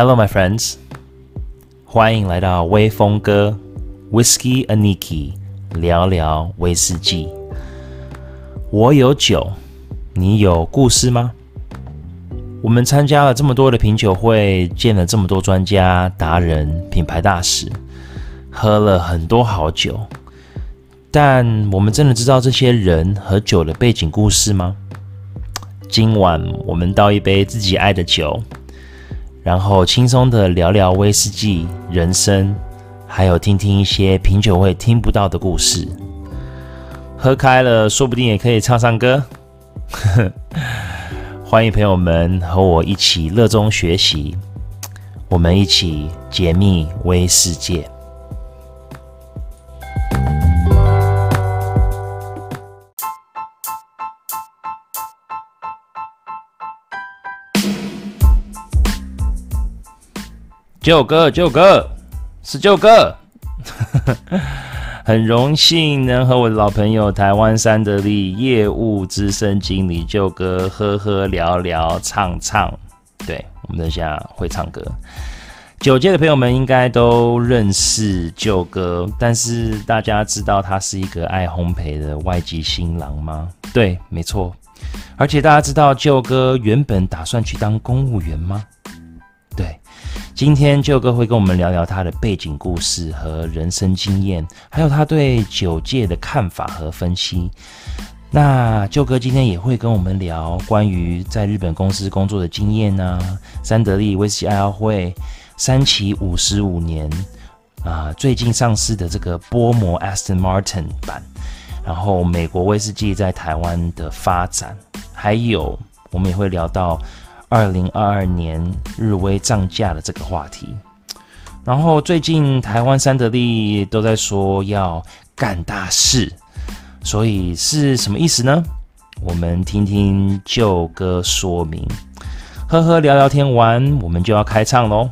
Hello, my friends，欢迎来到威风哥 Whisky Aniki 聊聊威士忌。我有酒，你有故事吗？我们参加了这么多的品酒会，见了这么多专家、达人、品牌大使，喝了很多好酒，但我们真的知道这些人和酒的背景故事吗？今晚我们倒一杯自己爱的酒。然后轻松的聊聊威士忌、人生，还有听听一些品酒会听不到的故事。喝开了，说不定也可以唱唱歌。欢迎朋友们和我一起热衷学习，我们一起解密微世界。舅哥，舅哥，是舅哥，很荣幸能和我的老朋友台湾三得利业务资深经理舅哥喝喝聊聊唱唱。对，我们等下会唱歌。酒界的朋友们应该都认识舅哥，但是大家知道他是一个爱烘焙的外籍新郎吗？对，没错。而且大家知道舅哥原本打算去当公务员吗？对。今天舅哥会跟我们聊聊他的背景故事和人生经验，还有他对酒界的看法和分析。那舅哥今天也会跟我们聊关于在日本公司工作的经验啊，三得利威士忌爱好会三期五十五年啊，最近上市的这个波摩 Aston Martin 版，然后美国威士忌在台湾的发展，还有我们也会聊到。二零二二年日威涨价的这个话题，然后最近台湾三得利都在说要干大事，所以是什么意思呢？我们听听舅哥说明。喝喝聊聊天完，我们就要开唱喽，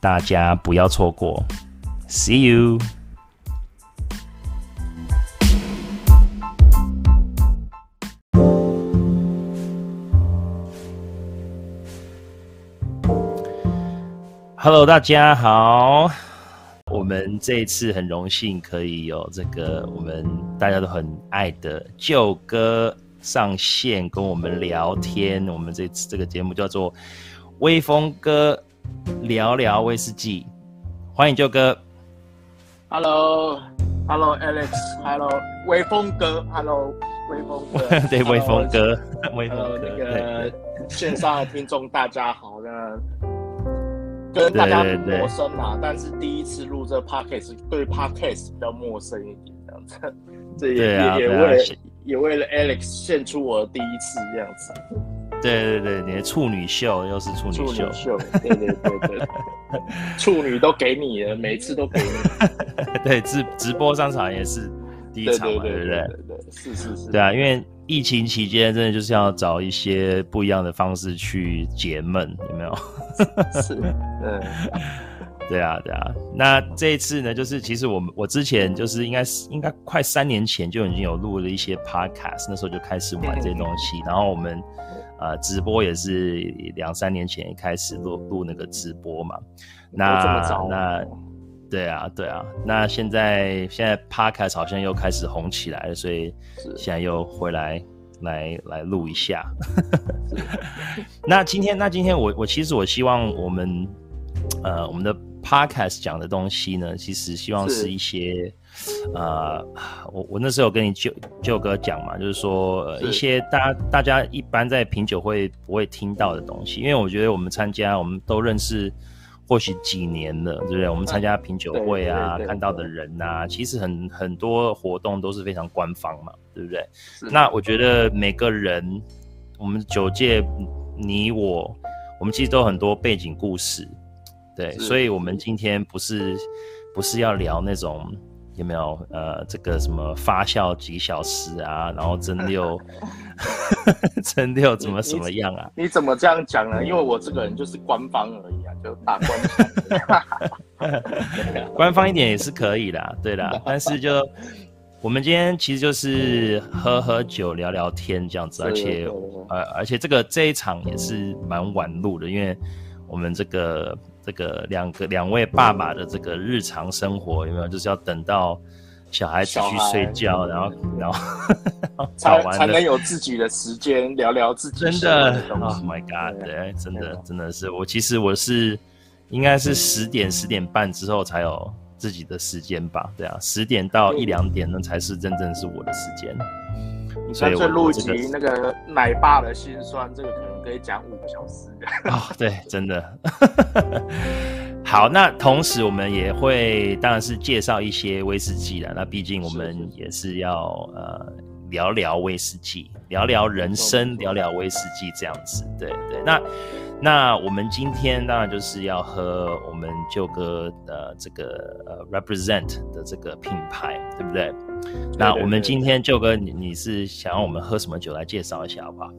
大家不要错过。See you。Hello，大家好。我们这一次很荣幸可以有这个我们大家都很爱的舅哥上线跟我们聊天。我们这次这个节目叫做威风哥聊聊威士忌，欢迎舅哥。Hello，Hello，Alex，Hello，威风哥，Hello，威风哥，对，威风哥，威风哥，那个线上的听众大家好呢。跟大家不陌生嘛，但是第一次录这 podcast 对 podcast 比较陌生一点，这样子，这也、啊、也为了、啊、也为了 Alex 献出我的第一次这样子。对对对，你的处女秀又是处女秀，处女秀，对对对对，处女都给你了，每次都给你。对，直直播上场也是第一场嘛，对不对？对对对，是是是。对啊，因为疫情期间真的就是要找一些不一样的方式去解闷，有没有？是，嗯，对啊，对啊。那这一次呢，就是其实我们我之前就是应该是应该快三年前就已经有录了一些 podcast，那时候就开始玩这些东西。然后我们呃直播也是两三年前开始录录那个直播嘛。那这么早？那对啊，对啊。那现在现在 podcast 好像又开始红起来了，所以现在又回来。来来录一下，那今天那今天我我其实我希望我们呃我们的 podcast 讲的东西呢，其实希望是一些呃我我那时候有跟你舅舅哥讲嘛，就是说、呃、一些大家大家一般在品酒会不会听到的东西，因为我觉得我们参加我们都认识。或许几年了，对不对？我们参加品酒会啊，看到的人呐、啊，其实很很多活动都是非常官方嘛，对不对？那我觉得每个人，我们酒界，你我，我们其实都很多背景故事，对，所以我们今天不是不是要聊那种。有没有呃，这个什么发酵几小时啊，然后蒸馏，蒸馏怎么什么样啊你？你怎么这样讲呢？因为我这个人就是官方而已啊，就大官方。官方一点也是可以的，对的。但是就我们今天其实就是喝喝酒、聊聊天这样子，而且呃，而且这个这一场也是蛮晚录的，因为我们这个。这个两个两位爸爸的这个日常生活有没有？就是要等到小孩子去睡觉，然后然后 才 才能有自己的时间聊聊自己的真的，Oh my God！对，真的真的是我，其实我是应该是十点十点半之后才有自己的时间吧？对啊，十点到一两点那才是真正是我的时间。所以我录一集那个奶爸的心酸，这个可能可以讲五个小时。哦，对，真的。好，那同时我们也会，当然是介绍一些威士忌啦。那毕竟我们也是要呃聊聊威士忌，聊聊人生，聊聊威士忌这样子。对对，那。那我们今天当然就是要喝我们舅哥的这个呃 represent 的这个品牌，对不对？那我们今天舅哥，你你是想要我们喝什么酒来介绍一下，好不好？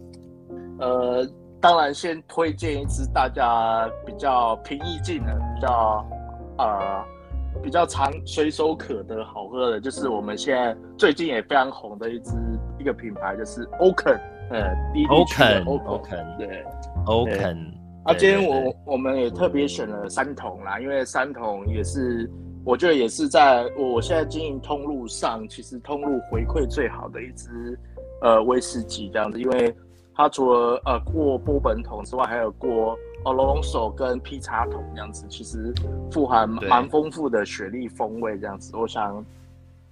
呃，当然先推荐一支大家比较平易近人、比较呃比较常随手可得、好喝的，就是我们现在最近也非常红的一支一个品牌，就是 Oaken，呃，Oaken，Oaken，对。Oaken 啊，今天我我们也特别选了三桶啦，因为三桶也是我觉得也是在我现在经营通路上，其实通路回馈最好的一支呃威士忌这样子，因为它除了呃过波本桶之外，还有过 Oloroso 跟 P 叉桶这样子，其实富含蛮丰富的雪莉风味这样子，我想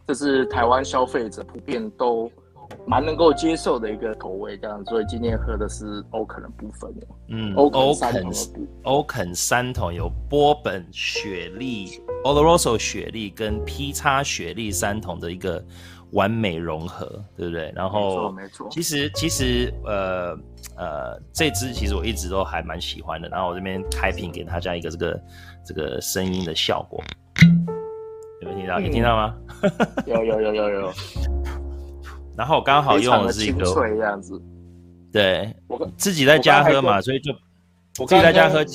这是台湾消费者普遍都。蛮能够接受的一个口味，这样，所以今天喝的是欧肯的部分。嗯，欧肯欧肯三桶有波本雪莉、Oloroso 雪莉跟 P 叉雪莉三桶的一个完美融合，对不对？然后。其实，其实，呃呃，这支其实我一直都还蛮喜欢的。然后我这边开屏给大家一个这个这个声音的效果，有没有听到？有听到吗？有有有有有。然后刚好用的是一个这样子，对，我自己在家喝嘛，所以就我自己在家喝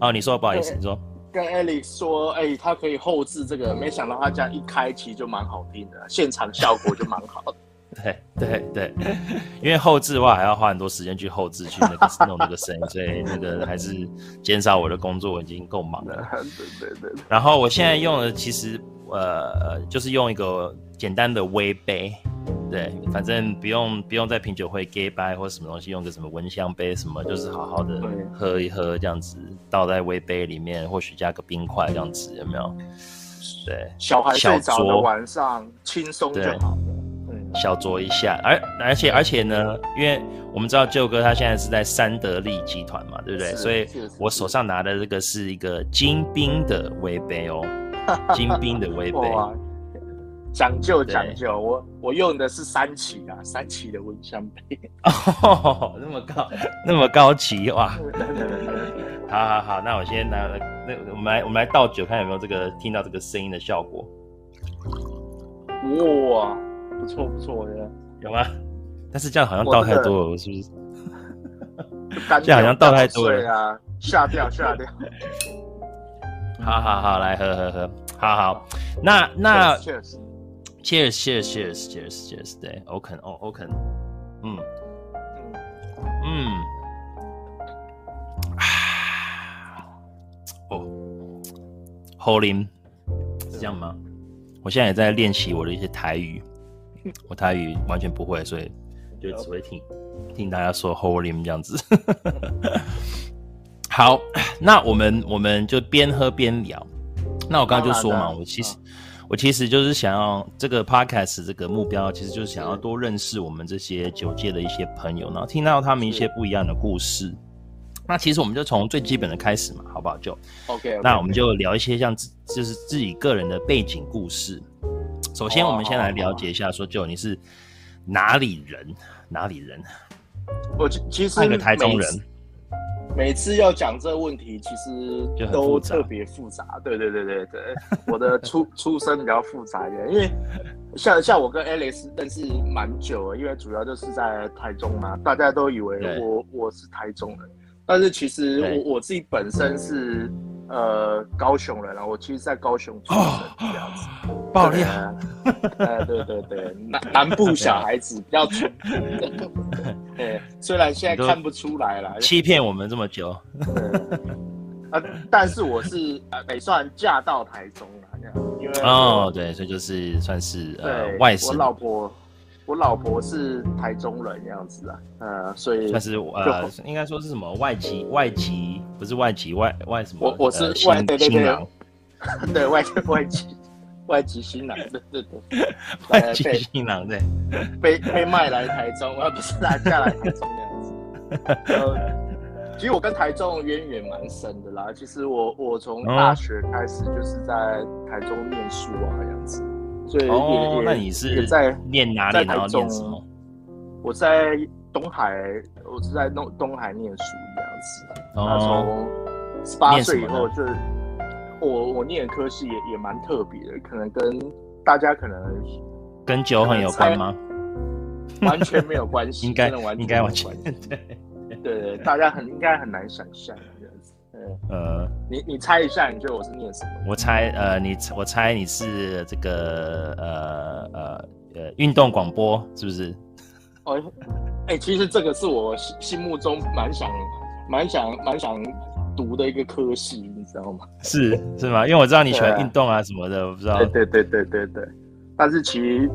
哦。你说不好意思，你说跟 Alex 说，哎，他可以后置这个，没想到他这样一开其实就蛮好听的，现场效果就蛮好的。对对对，因为后置的话还要花很多时间去后置去那个弄那个声音，所以那个还是减少我的工作，已经够忙了。对对对。然后我现在用的其实呃，就是用一个简单的微杯。对，反正不用不用在品酒会 gay by 或什么东西，用个什么蚊香杯什么，就是好好的喝一喝这样子，倒在微杯里面，或许加个冰块这样子，有没有？对，小孩睡着的晚上轻松就好了。对，小酌一下，而而且而且呢，因为我们知道舅哥他现在是在三得利集团嘛，对不对？所以我手上拿的这个是一个金冰的微杯哦，金冰的微杯。讲究讲究，我我用的是三旗啊，三旗的蚊香杯。哦，那么高，那么高级哇！好好好，那我先拿来，那我们来我们来倒酒，看有没有这个听到这个声音的效果。哇，不错不错的，有吗？但是这样好像倒太多了，是不是？这样好像倒太多了啊！下掉 下掉。好好好，来喝喝喝，好好，那那。Cheers, cheers, cheers, cheers, cheers. 对，Oaken, 哦，Oaken，嗯，嗯，嗯，啊，哦，Holy，是这样吗？我现在也在练习我的一些台语，我台语完全不会，所以就只会听听大家说 Holy 这样子。好，那我们我们就边喝边聊。那我刚刚就说嘛，我其实。我其实就是想要这个 podcast 这个目标，其实就是想要多认识我们这些酒界的一些朋友，然后听到他们一些不一样的故事。那其实我们就从最基本的开始嘛，好不好？就 OK, okay。那我们就聊一些像就是自己个人的背景故事。首先，我们先来了解一下，说就你是哪里人？哪里人？我其实是个台中人。每次要讲这个问题，其实都特别复杂。对对对对对，我的出出身比较复杂一点，因为像像我跟 Alex 认识蛮久了，因为主要就是在台中嘛，大家都以为我我是台中人，但是其实我我自己本身是。呃，高雄人啊，我其实在高雄出生这样子，爆料，呃，对对对，南南部小孩子比较淳朴，对，虽然现在看不出来了，欺骗我们这么久，啊，但是我是得算嫁到台中了，这样，因为哦，对，所以就是算是呃外省。我老婆，我老婆是台中人这样子啊，呃，所以算是呃，应该说是什么外籍外籍，不是外籍外外什么？我我是外对对对，对外 外籍外籍新郎，对对对，外籍新郎对，被被卖来台中，而不是来嫁来台中这样子。其实我跟台中渊源蛮深的啦。其实我我从大学开始就是在台中念书啊，这样子，所以也、哦、那你是在念哪里？在台中？我在东海，我是在东东海念书这样子。哦、那从十八岁以后，就我我念的科系也也蛮特别的，可能跟大家可能跟酒很有关吗？完全没有关系，应该应该完全对。对，大家很应该很难想象这样子。呃，你你猜一下，你觉得我是念什么？我猜，呃，你我猜你是这个呃呃呃运动广播是不是？哦，哎、欸，其实这个是我心心目中蛮想蛮想蛮想读的一个科系，你知道吗？是是吗？因为我知道你喜欢运动啊什么的，我不知道。对对对对对对，但是其实。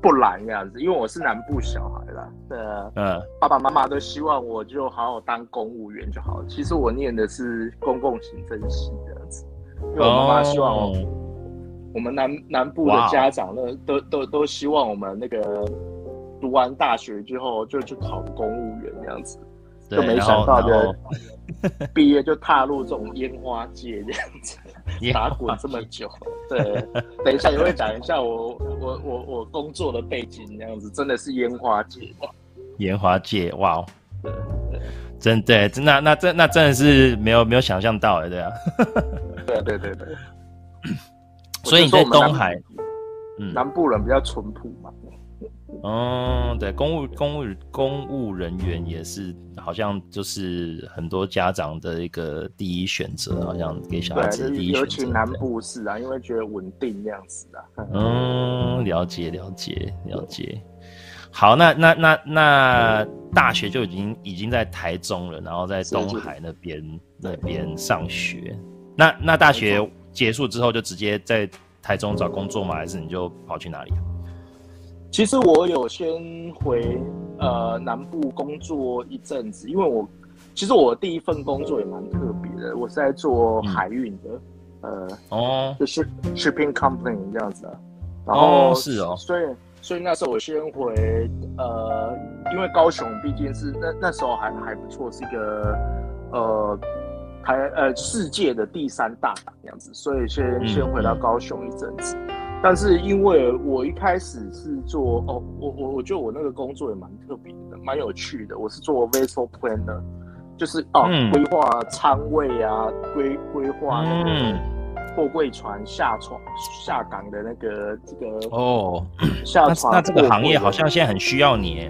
不难这样子，因为我是南部小孩啦，对啊，嗯，爸爸妈妈都希望我就好好当公务员就好了。其实我念的是公共行政系这样子，因为我妈妈希望我，我们南南部的家长呢，都都都希望我们那个读完大学之后就去考公务员这样子，就没想到就 毕业就踏入这种烟花界这样子。打滚这么久，对，等一下也会讲一下我我我我工作的背景，这样子真的是烟花界，烟花界，哇，对对，真对，那那真那真的是没有没有想象到的，对啊，对对对对，所以你在东海，嗯，南部人比较淳朴嘛。嗯，对，公务公务公务人员也是，好像就是很多家长的一个第一选择，好像给小孩子的第一选择。尤其南部是啊，因为觉得稳定这样子啊。嗯，了解了解了解。好，那那那那大学就已经已经在台中了，然后在东海那边那边上学。那那大学结束之后就直接在台中找工作吗？还是你就跑去哪里？其实我有先回呃南部工作一阵子，因为我其实我第一份工作也蛮特别的，我是在做海运的，嗯、呃哦，就是 shipping company 这样子啊。然后、哦、是哦，所以所以那时候我先回呃，因为高雄毕竟是那那时候还还不错，是一个呃台呃世界的第三大港这样子，所以先、嗯、先回到高雄一阵子。但是因为我一开始是做哦，我我我觉得我那个工作也蛮特别的，蛮有趣的。我是做 vessel planner，就是哦规划舱位啊，规规划那个货柜船下船下港的那个这个哦 下船。那这个行业好像现在很需要你。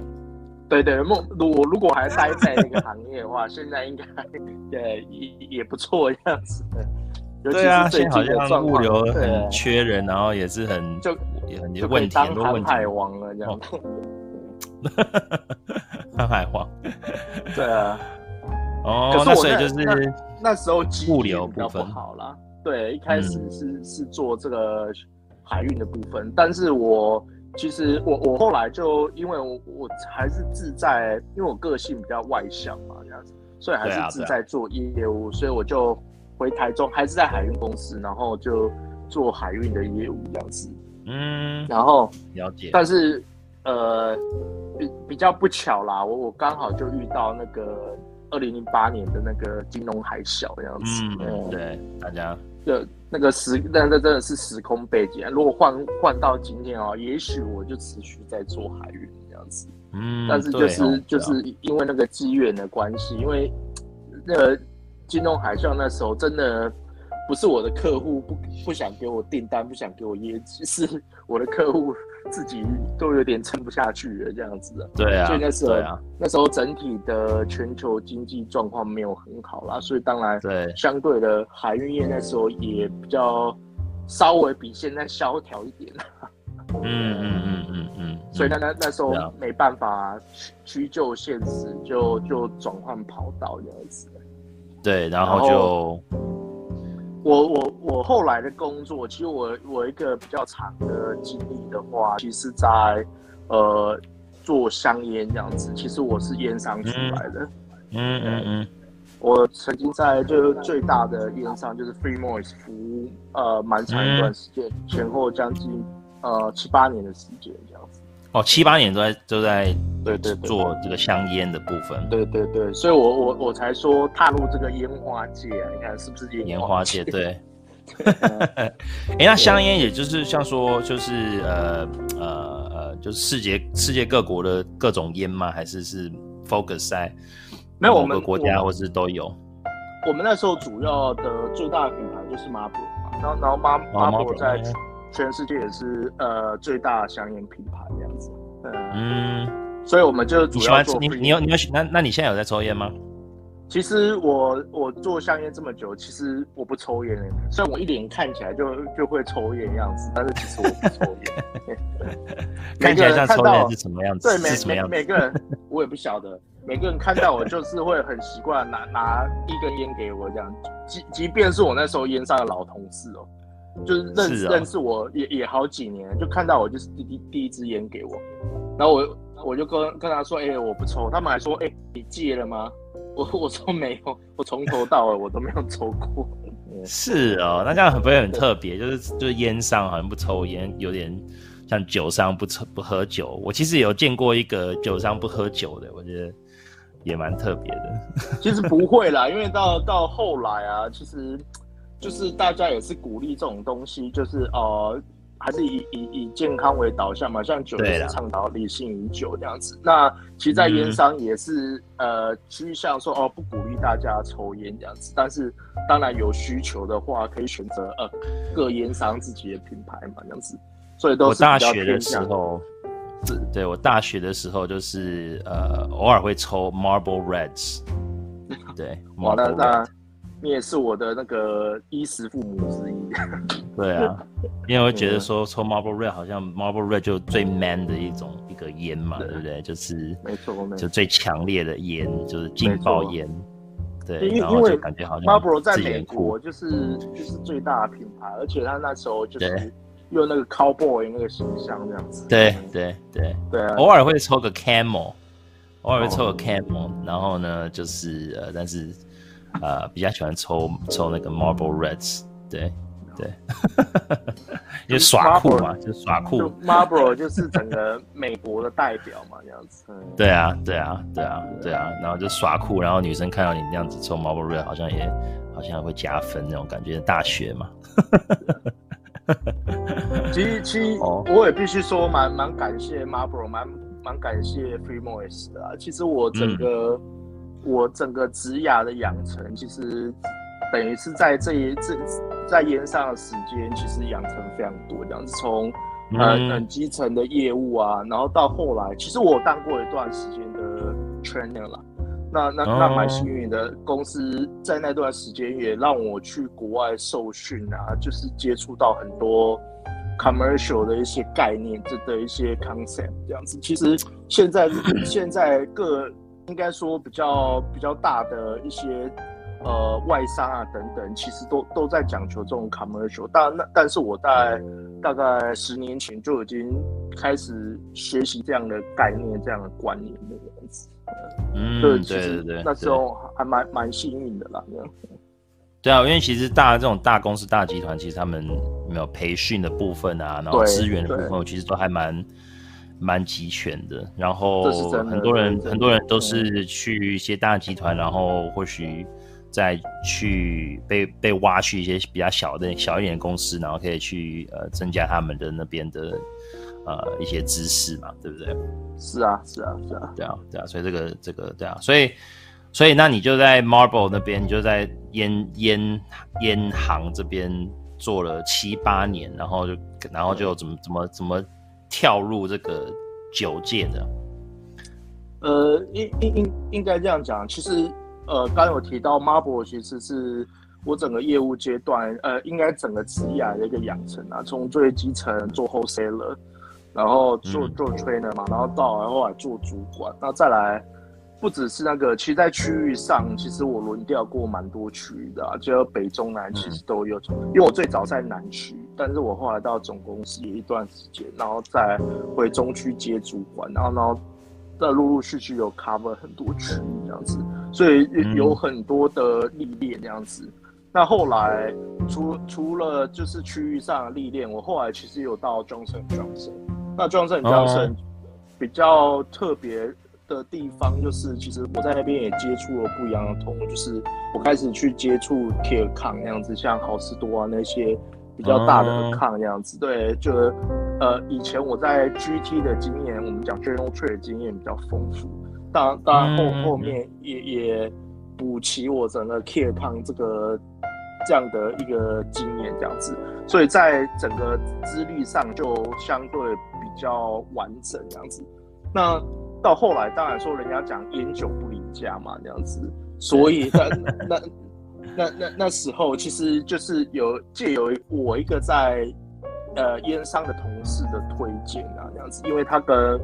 对对，如我如果还待在那个行业的话，现在应该 对也也不错这样子。对啊，现在好像物流很缺人，然后也是很就也很多问题，很多问题。航海王了这样子，航海王。对啊，哦，那所以就是那，那时候物流比较不好啦。对，一开始是、嗯、是做这个海运的部分，但是我其实我我后来就因为我我还是自在，因为我个性比较外向嘛，这样子，所以还是自在做业务，所以我就。回台中还是在海运公司，然后就做海运的业务这样子。嗯，然后了解。但是呃，比比较不巧啦，我我刚好就遇到那个二零零八年的那个金融海啸这样子。嗯，嗯对，大家就那个时，那那真的是时空背景。如果换换到今天哦，也许我就持续在做海运这样子。嗯，但是就是、哦、就是因为那个机缘的关系，因为那个。金融海啸那时候真的不是我的客户不不想给我订单，不想给我业绩，是我的客户自己都有点撑不下去了这样子的。对啊，所以那时候、啊、那时候整体的全球经济状况没有很好啦，所以当然对相对的海运业那时候也比较稍微比现在萧条一点。嗯嗯嗯嗯嗯，所以那那那时候没办法屈就现实，就就转换跑道这样子。对，然后就我我我后来的工作，其实我我一个比较长的经历的话，其实在呃做香烟这样子。其实我是烟商出来的，嗯嗯嗯。我曾经在就最大的烟商就是 Philip Morris 服务呃蛮长一段时间，嗯、前后将近呃七八年的时间。哦，七八年都在都在对对做这个香烟的部分。对对对，所以我我我才说踏入这个烟花界啊，你看是不是烟花界？对。哎、欸，那香烟也就是像说就是呃呃呃，就是世界世界各国的各种烟吗？还是是 focus 在？没有，我们国家或是都有。我们那时候主要的最大的品牌就是 Marlboro 然后然后 Mar Marlboro 在全世界也是呃最大的香烟品牌这样子。嗯，所以我们就主要做你。你你有你有那那你现在有在抽烟吗？其实我我做香烟这么久，其实我不抽烟的。虽然我一脸看起来就就会抽烟样子，但是其实我不抽烟。看起来像抽烟是什么样子？对，每每每个人我也不晓得。每个人看到我就是会很习惯拿拿一根烟给我这样，即即便是我那时候烟上的老同事哦，就是认识认识我也也好几年，就看到我就是第第第一支烟给我，然后我我就跟跟他说，哎、欸，我不抽，他们还说，哎、欸，你戒了吗？我我说没有，我从头到尾我都没有抽过。是哦，那这样很不会很特别，就是就是烟商好像不抽烟，有点像酒商不抽不喝酒。我其实有见过一个酒商不喝酒的，我觉得。也蛮特别的，其实不会啦，因为到到后来啊，其实就是大家也是鼓励这种东西，就是呃，还是以以以健康为导向嘛，像酒也是倡导理性饮酒这样子。那其实，在烟商也是、嗯、呃趋向说哦，不鼓励大家抽烟这样子，但是当然有需求的话，可以选择呃各烟商自己的品牌嘛，这样子。所以都是比较偏向的。对，我大学的时候就是呃偶尔会抽 Marlboro Reds，对，哇，那那你也是我的那个衣食父母之一。对啊，因为我觉得说抽 Marlboro Red 好像 Marlboro Red 就最 man 的一种一个烟嘛，对不对？就是没错，就最强烈的烟，就是劲爆烟。对，因为因为感觉好像 Marlboro 在美国就是就是最大的品牌，而且他那时候就是。用那个 cowboy 那个形象这样子，对对对。对啊，偶尔会抽个 camel，偶尔会抽个 camel，然后呢，就是呃，但是呃，比较喜欢抽抽那个 Marlboro Reds，对对，就耍酷嘛，就耍酷。Marlboro 就是整个美国的代表嘛，这样子。对啊对啊对啊对啊，然后就耍酷，然后女生看到你那样子抽 Marlboro Red，好像也好像会加分那种感觉，大学嘛。其实，其实我也必须说，蛮蛮感谢 Marlboro，蛮蛮感谢 Philip Morris 的啊。其实我整个、嗯、我整个职涯的养成，其实等于是在这一这在烟上的时间，其实养成非常多这样子，从呃很基层的业务啊，然后到后来，其实我当过一段时间的 trainer 啦。那那那蛮幸运的，公司在那段时间也让我去国外受训啊，就是接触到很多 commercial 的一些概念，这的一些 concept 这样子。其实现在现在各应该说比较比较大的一些呃外商啊等等，其实都都在讲求这种 commercial。但那但是我在大概十年前就已经开始学习这样的概念、这样的观念的样子。嗯，对对对，那时候还蛮蛮幸运的啦。对啊，因为其实大这种大公司、大集团，其实他们没有培训的部分啊，然后资源的部分，其实都还蛮蛮齐全的。然后很多人很多人都是去一些大集团，然后或许再去被被挖去一些比较小的小一点的公司，然后可以去呃增加他们的那边的。呃，一些知识嘛，对不对？是啊，是啊，是啊，对啊，对啊，所以这个这个对啊，所以所以那你就在 Marlboro 那边，你就在烟烟烟行这边做了七八年，然后就然后就怎么怎么怎么跳入这个酒界的？呃，应应应应该这样讲，其实呃，刚刚有提到 Marlboro 其实是我整个业务阶段，呃，应该整个职业的一个养成啊，从最基层做 wholesaler。然后做做 trainer 嘛，然后到后来做主管，那再来不只是那个，其实，在区域上，其实我轮调过蛮多区域的啊，就北中南其实都有。嗯、因为我最早在南区，但是我后来到总公司也一段时间，然后再回中区接主管，然后然后再陆陆续续有 cover 很多区域这样子，所以有很多的历练这样子。嗯、那后来除除了就是区域上的历练，我后来其实有到 Johnson Johnson，那 Johnson Johnson 比较特别。的地方就是，其实我在那边也接触了不一样的通路，就是我开始去接触 key account 那样子，像好事多啊那些比较大的 account 那样子。对，就呃以前我在 GT 的经验，我们讲 general trade 的经验比较丰富，当当然后后面也也补齐我整个 key account 这个这样的一个经验这样子，所以在整个资历上就相对比较完整这样子。那到后来，当然说人家讲烟酒不离家嘛，这样子，所以那那那那那时候，其实就是有借由我一个在呃烟商的同事的推荐啊，这样子，因为他跟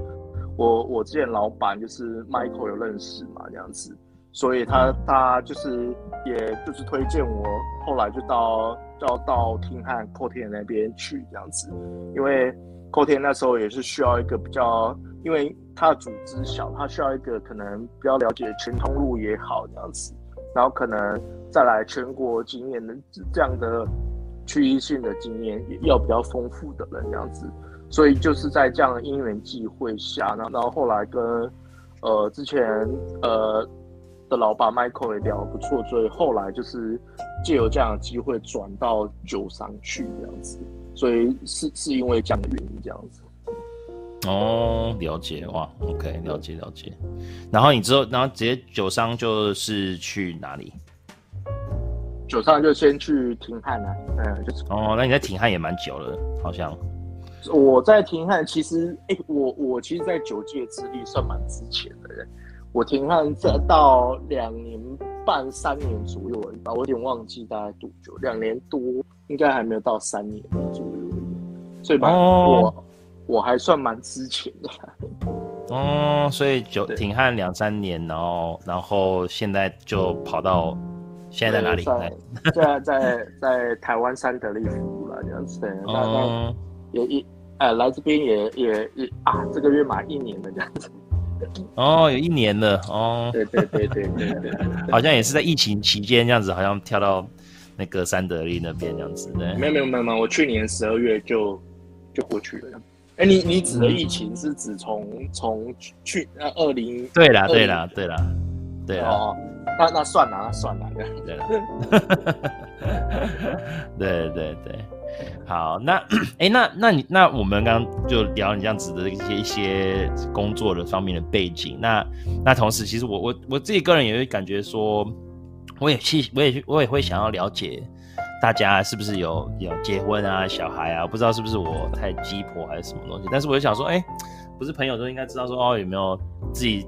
我我之前老板就是 Michael 有认识嘛，这样子，所以他他就是也就是推荐我，后来就到就要到听汉扣田那边去这样子，因为扣田那时候也是需要一个比较。因为他的组织小，他需要一个可能比较了解全通路也好这样子，然后可能再来全国经验的这样的区域性的经验也要比较丰富的人这样子，所以就是在这样的因缘际会下，然后然后后来跟呃之前呃的老板 Michael 也聊得不错，所以后来就是借由这样的机会转到酒商去这样子，所以是是因为这样的原因这样子。哦，了解哇，OK，了解了解。然后你之后，然后直接酒商就是去哪里？酒商就先去停汉啊，嗯，就是。哦，那你在停汉也蛮久了，好像。我在停汉其实，哎、欸，我我其实，在酒界资历算蛮之前的人。我停汉这到两年半、三年左右吧，我有点忘记大概多久，两年多，应该还没有到三年左右。所以吧，哦、我。我还算蛮之前的，哦，所以就挺汉两三年，然后然后现在就跑到现在在哪里？在在。在在台湾三得利服务了这样子，嗯，也一哎来这边也也也啊，这个月满一年了这样子，哦，有一年了哦，对对对对对对，好像也是在疫情期间这样子，好像跳到那个三得利那边这样子，对，没没有没有没有，我去年十二月就就过去了。哎，你你指的疫情是指从从去呃二零对啦对啦对啦 对啦哦，那那算了那算了对对对对，好那哎那那你那我们刚刚就聊你这样子的一些一些工作的方面的背景，那那同时其实我我我自己个人也会感觉说，我也去我也我也会想要了解。大家是不是有有结婚啊、小孩啊？不知道是不是我太鸡婆还是什么东西？但是我就想说，哎、欸，不是朋友都应该知道说，哦，有没有自己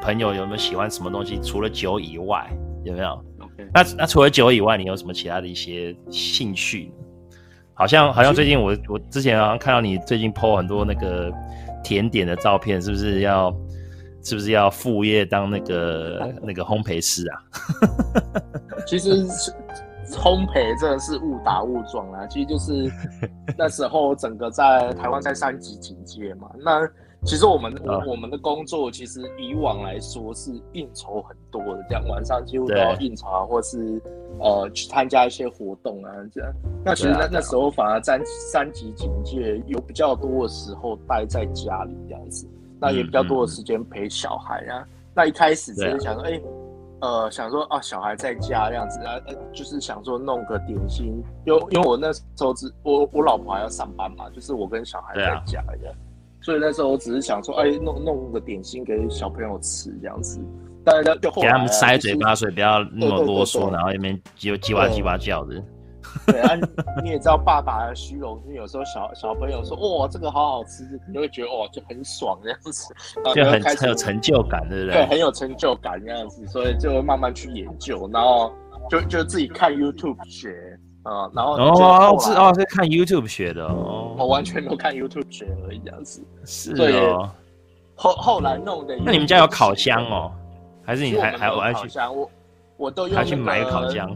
朋友有没有喜欢什么东西？除了酒以外，有没有？Okay. 那那除了酒以外，你有什么其他的一些兴趣？好像好像最近我我之前好像看到你最近 po 很多那个甜点的照片，是不是要是不是要副业当那个那个烘焙师啊？其实是。烘焙真的是误打误撞啦，其实就是 那时候整个在台湾在三级警戒嘛。那其实我们我我们的工作其实以往来说是应酬很多的，这样晚上几乎都要应酬啊，或是呃去参加一些活动啊这样。那其实那那时候反而三三级警戒有比较多的时候待在家里这样子，那也比较多的时间陪小孩啊。那一开始只是想说，哎。呃，想说啊，小孩在家这样子啊，呃，就是想说弄个点心，因为因为我那时候只我我老婆还要上班嘛，就是我跟小孩在家这样，啊、所以那时候我只是想说，哎，弄弄个点心给小朋友吃这样子，但是就后来、啊、给他们塞嘴巴，所以不要那么啰嗦，然后一边叽叽哇叽哇叫的。对啊，你也知道爸爸的虚荣心，有时候小小朋友说哇这个好好吃，你会觉得哇就很爽这样子，就很很有成就感，对不对？对，很有成就感这样子，所以就会慢慢去研究，然后就就自己看 YouTube 学啊、嗯，然后哦是哦是看 YouTube 学的哦，我完全都看 YouTube 学而已这样子，是哦。后后来弄的，那你们家有烤箱哦？还是你还还我烤箱，我我都用、那个、去买烤箱。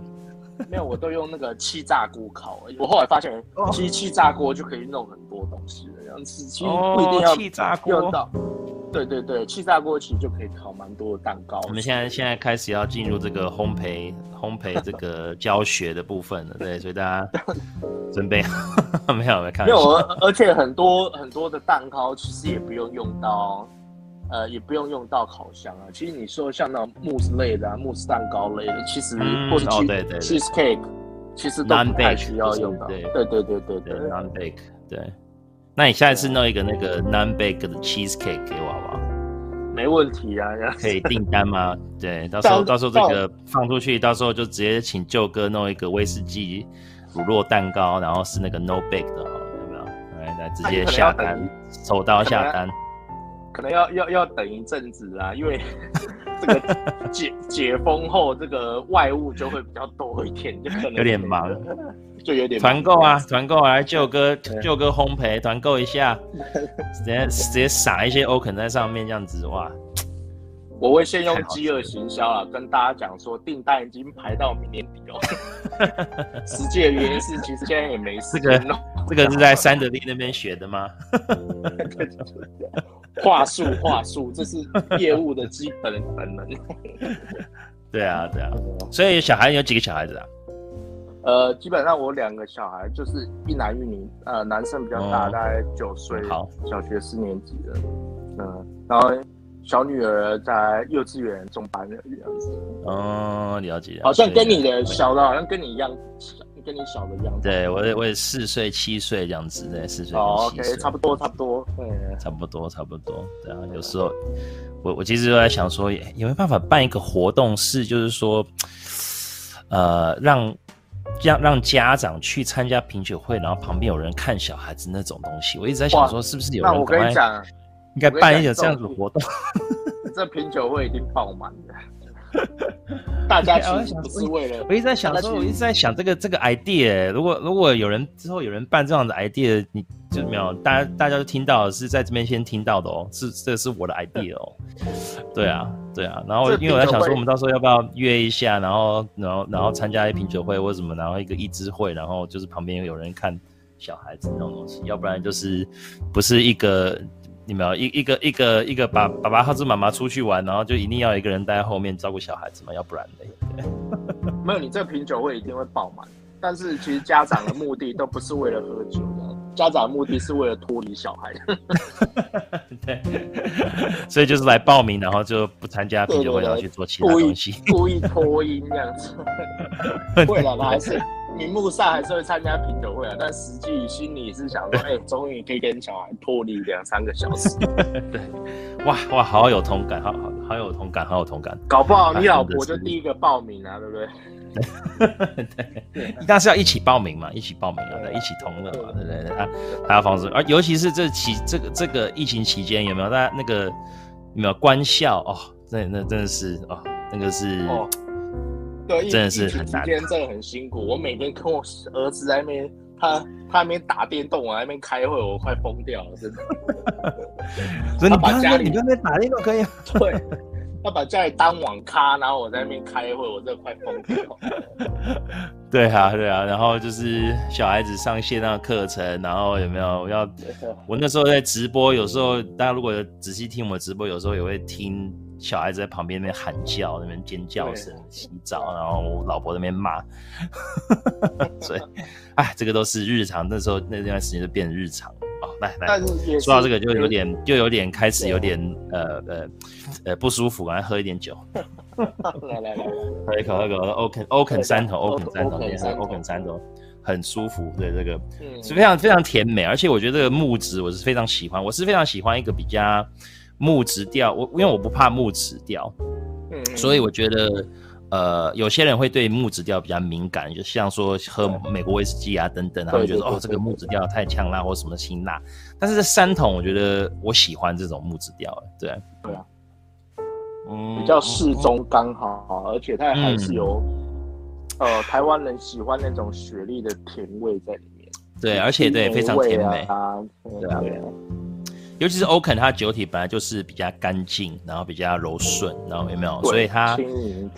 没有，我都用那个气炸锅烤。我后来发现，其实气炸锅就可以弄很多东西了。这样子其实不一定要气炸锅。对对对，气炸锅其实就可以烤蛮多的蛋糕。我们现在现在开始要进入这个烘焙烘焙这个 教学的部分了，对，所以大家 准备 没有没看。没有，而且很多很多的蛋糕其实也不用用到。呃，也不用用到烤箱啊。其实你说像那种慕斯类的、啊、慕斯蛋糕类的，其实、嗯、或者 cheese cake，其实都不太需要用到。对对对对对，对，non bake。对，那你下一次弄一个那个 non bake 的 cheese cake 给我好不好？没问题啊，可以订单吗？对，到时候到时候这个放出去，到时候就直接请舅哥弄一个威士忌乳酪蛋糕，然后是那个 no bake 的，好有没有？来来，直 接下单，手刀下单。可能要要要等一阵子啊，因为这个解解封后，这个外物就会比较多一点，就可能有点忙，就有点团购啊，团购来舅哥舅哥烘焙团购一下，直接直接撒一些欧肯在上面，这样子哇！我会先用饥饿行销啊，跟大家讲说订单已经排到明年底哦。实际的原因是，其实现在也没事。这个这个是在三得利那边学的吗？话术话术，这是业务的基本本能。对啊对啊，所以小孩有几个小孩子啊？呃，基本上我两个小孩就是一男一女，呃，男生比较大，大概九岁，好，小学四年级的，嗯，然后。小女儿在幼稚园中班的样子。哦，了解。好像跟你的小的，好像跟你一样，跟你小的一样。对，我也我也四岁七岁这样子，对，四岁。哦，OK，差不多差不多，对，差不多差不多。对啊，有时候我我其实都在想说，有没有办法办一个活动，是就是说，呃，让让让家长去参加品酒会，然后旁边有人看小孩子那种东西。我一直在想说，是不是有人？那我跟你讲。应该办一个这样子活动，这品酒会已经爆满了。大家其实不是为了，我一直在想说，我一直在想这个这个 idea。如果如果有人之后有人办这样的 idea，你就没有大家大家都听到是在这边先听到的哦，是这个是我的 idea 哦。对啊对啊，然后因为我在想说，我们到时候要不要约一下，然后然后然后参加一品酒会或什么，然后一个益智会，然后就是旁边有人看小孩子那种东西，要不然就是不是一个。你没有一一个一个一个爸爸爸或者妈妈出去玩，然后就一定要一个人待在后面照顾小孩子嘛？要不然呢？没有，你这个品酒会一定会爆满。但是其实家长的目的都不是为了喝酒，家长的目的是为了脱离小孩。对，所以就是来报名，然后就不参加品酒会，然后去做其他东西，故意脱音这样子。会了，还是？名目上还是会参加品酒会啊，但实际心里是想说，哎、欸，终于可以跟小孩脱离两三个小时。对，哇哇，好有同感，好好好有同感，好有同感。搞不好你老婆就第一个报名啊，对不对？对，但是要一起报名嘛，一起报名啊，对，一起同乐嘛，对不对，对？他他要防止，而尤其是这期这个这个疫情期间，有没有大家那个有没有关校哦？那那真的是哦，那个是。哦对，真的是很难，真的很辛苦。我每天跟我儿子在那边，他他那边打电动，我在那边开会，我快疯掉了，真的。所以你把家里你在那边打电动可以？对，他把家里当网咖，然后我在那边开会，我真的快疯掉。对啊，对啊，然后就是小孩子上线那个课程，然后有没有要？我那时候在直播，有时候大家如果有仔细听我直播，有时候也会听。小孩子在旁边那边喊叫，那边尖叫声，洗澡，然后我老婆那边骂，所以，哎，这个都是日常。那时候那段时间就变成日常哦。来来，说到这个就有点，就有点开始有点呃呃呃不舒服，来喝一点酒。来来来，喝一口那个欧肯欧肯山头，欧肯山头，欧肯山头很舒服，对这个是非常非常甜美，而且我觉得这个木质我是非常喜欢，我是非常喜欢一个比较。木质调，我因为我不怕木质调，嗯，所以我觉得，呃，有些人会对木质调比较敏感，就像说喝美国威士忌啊等等，他们觉得哦这个木质调太呛辣或什么辛辣，但是这三桶我觉得我喜欢这种木质调，对，对啊，嗯，比较适中刚好，而且它还是有，嗯、呃，台湾人喜欢那种雪莉的甜味在里面，对，而且对非常甜美啊，对啊。尤其是 Oaken，它酒体本来就是比较干净，然后比较柔顺，然后有没有？所以它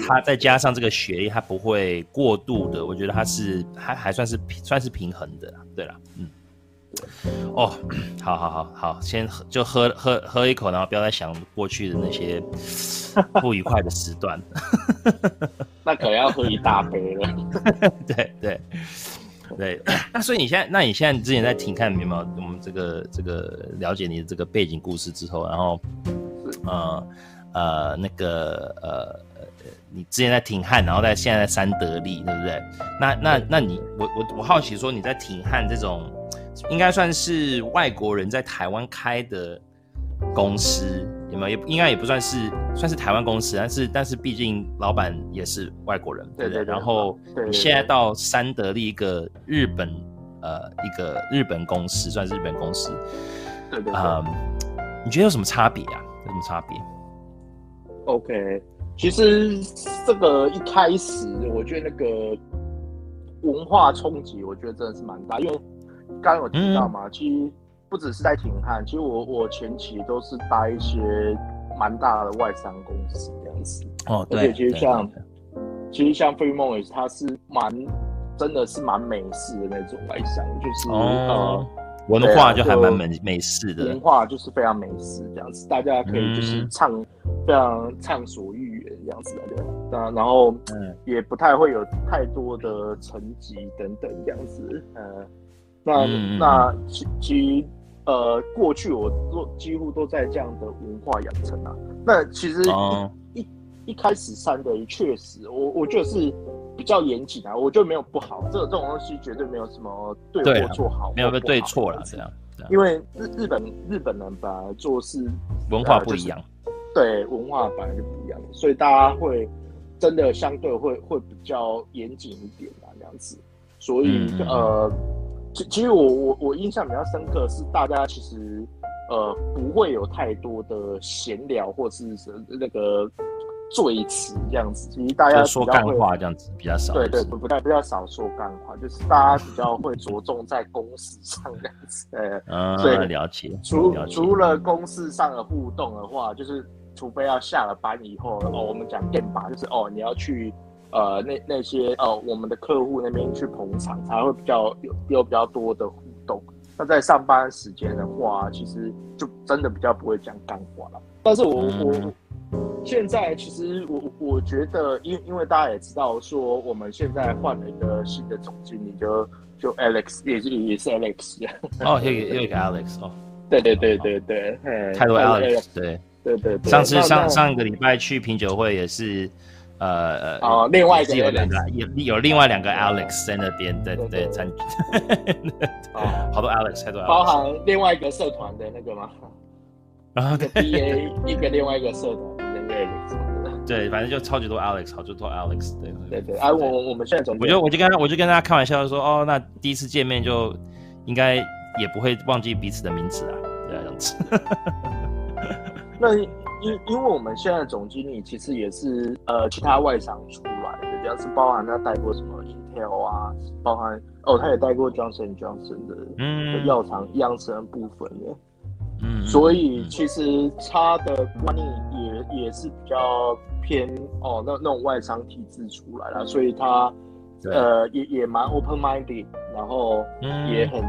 它再加上这个雪莉，它不会过度的，我觉得它是还还算是算是平衡的，对啦，嗯。哦，好好好好，先喝就喝喝喝一口，然后不要再想过去的那些 不愉快的时段。那可能要喝一大杯了。对对对，那所以你现在，那你现在之前在听看有没有我们这个这个了解你的这个背景故事之后，然后呃呃那个呃你之前在挺汉，然后在现在在三得利，对不对？那那那你我我我好奇说你在挺汉这种。应该算是外国人在台湾开的公司，有没有？也应该也不算是，算是台湾公司，但是但是毕竟老板也是外国人，对不对？然后你现在到三得利一个日本呃一个日本公司，算是日本公司，对对啊、嗯，你觉得有什么差别啊？有什么差别？OK，其实这个一开始我觉得那个文化冲击，我觉得真的是蛮大，因为。刚刚有提到嘛，嗯、其实不只是在挺汉，其实我我前期都是搭一些蛮大的外商公司这样子。哦，对。而且其实像，其实像 Philip 它是蛮，真的是蛮美式的那种外商，就是、哦、呃文化就还蛮美美式的。文化就是非常美式这样子，大家可以就是畅、嗯、非常畅所欲言这样子的，对。然后也不太会有太多的层级等等这样子，呃。那、嗯、那其其呃，过去我都几乎都在这样的文化养成啊。那其实一、哦、一一开始三得利确实，我我觉得是比较严谨啊。我觉得没有不好，这这种东西绝对没有什么对或错好，没有个对错了这样。因为日日本日本人本来做事文化不一样，呃就是、对文化本来就不一样，所以大家会真的相对会会比较严谨一点啊，这样子。所以、嗯、呃。其其实我我我印象比较深刻是，大家其实呃不会有太多的闲聊或是那个赘词这样子，其实大家说干话这样子比较少。对对，不不太比较少说干话，就是大家比较会着重在公事上这样子。呃，嗯，所以了解。除除了公事上的互动的话，就是除非要下了班以后哦，我们讲电吧，就是哦你要去。呃，那那些呃，我们的客户那边去捧场，才会比较有有比较多的互动。那在上班时间的话，其实就真的比较不会讲干话了。但是我我现在其实我我觉得，因因为大家也知道说，我们现在换了一个新的总经理，就就 Alex 也是也是 Alex 哦，又又一个 Alex 哦，对对对对对，太多 Alex，对对对。上次上上个礼拜去品酒会也是。呃呃哦，另外一个有两个，有有另外两个 Alex 在那边，对对参哦，好多 Alex，太多 Alex，包含另外一个社团的那个吗？然后个 BA 一个另外一个社团的 Alex，对，反正就超级多 Alex，超级多 Alex，对对对。哎，我我们现在总，我就我就跟他我就跟大家开玩笑说，哦，那第一次见面就应该也不会忘记彼此的名字啊，这样子。那。因因为我们现在总经理其实也是呃其他外商出来的，这样是包含他带过什么 Intel 啊，包含哦他也带过 Johnson Johnson 的嗯药厂养生部分的，嗯，所以其实他的观念也也是比较偏哦那那种外商体制出来了，所以他呃也也蛮 open minded，然后也很。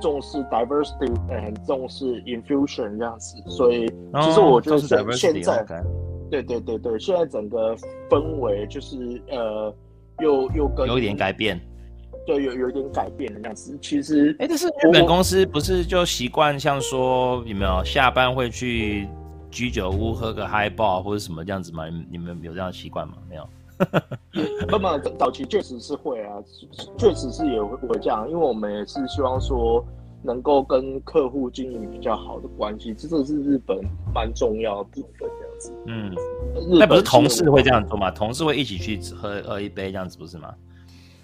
重视 diversity，很重视 infusion 这样子，所以其实我觉得现现在，对对对对，现在整个氛围就是呃，又又跟有一点改变，对，有有一点改变的样子。其实，哎，但是日本公司不是就习惯像说有没有下班会去居酒屋喝个 highball 或者什么这样子吗？你们有这样习惯吗？没有。那么早期确实是会啊，确实是也会会这样，因为我们也是希望说能够跟客户经营比较好的关系，这个是日本蛮重要的部分这样子。嗯，那不是同事会这样做吗？同事会一起去喝喝一杯这样子不是吗？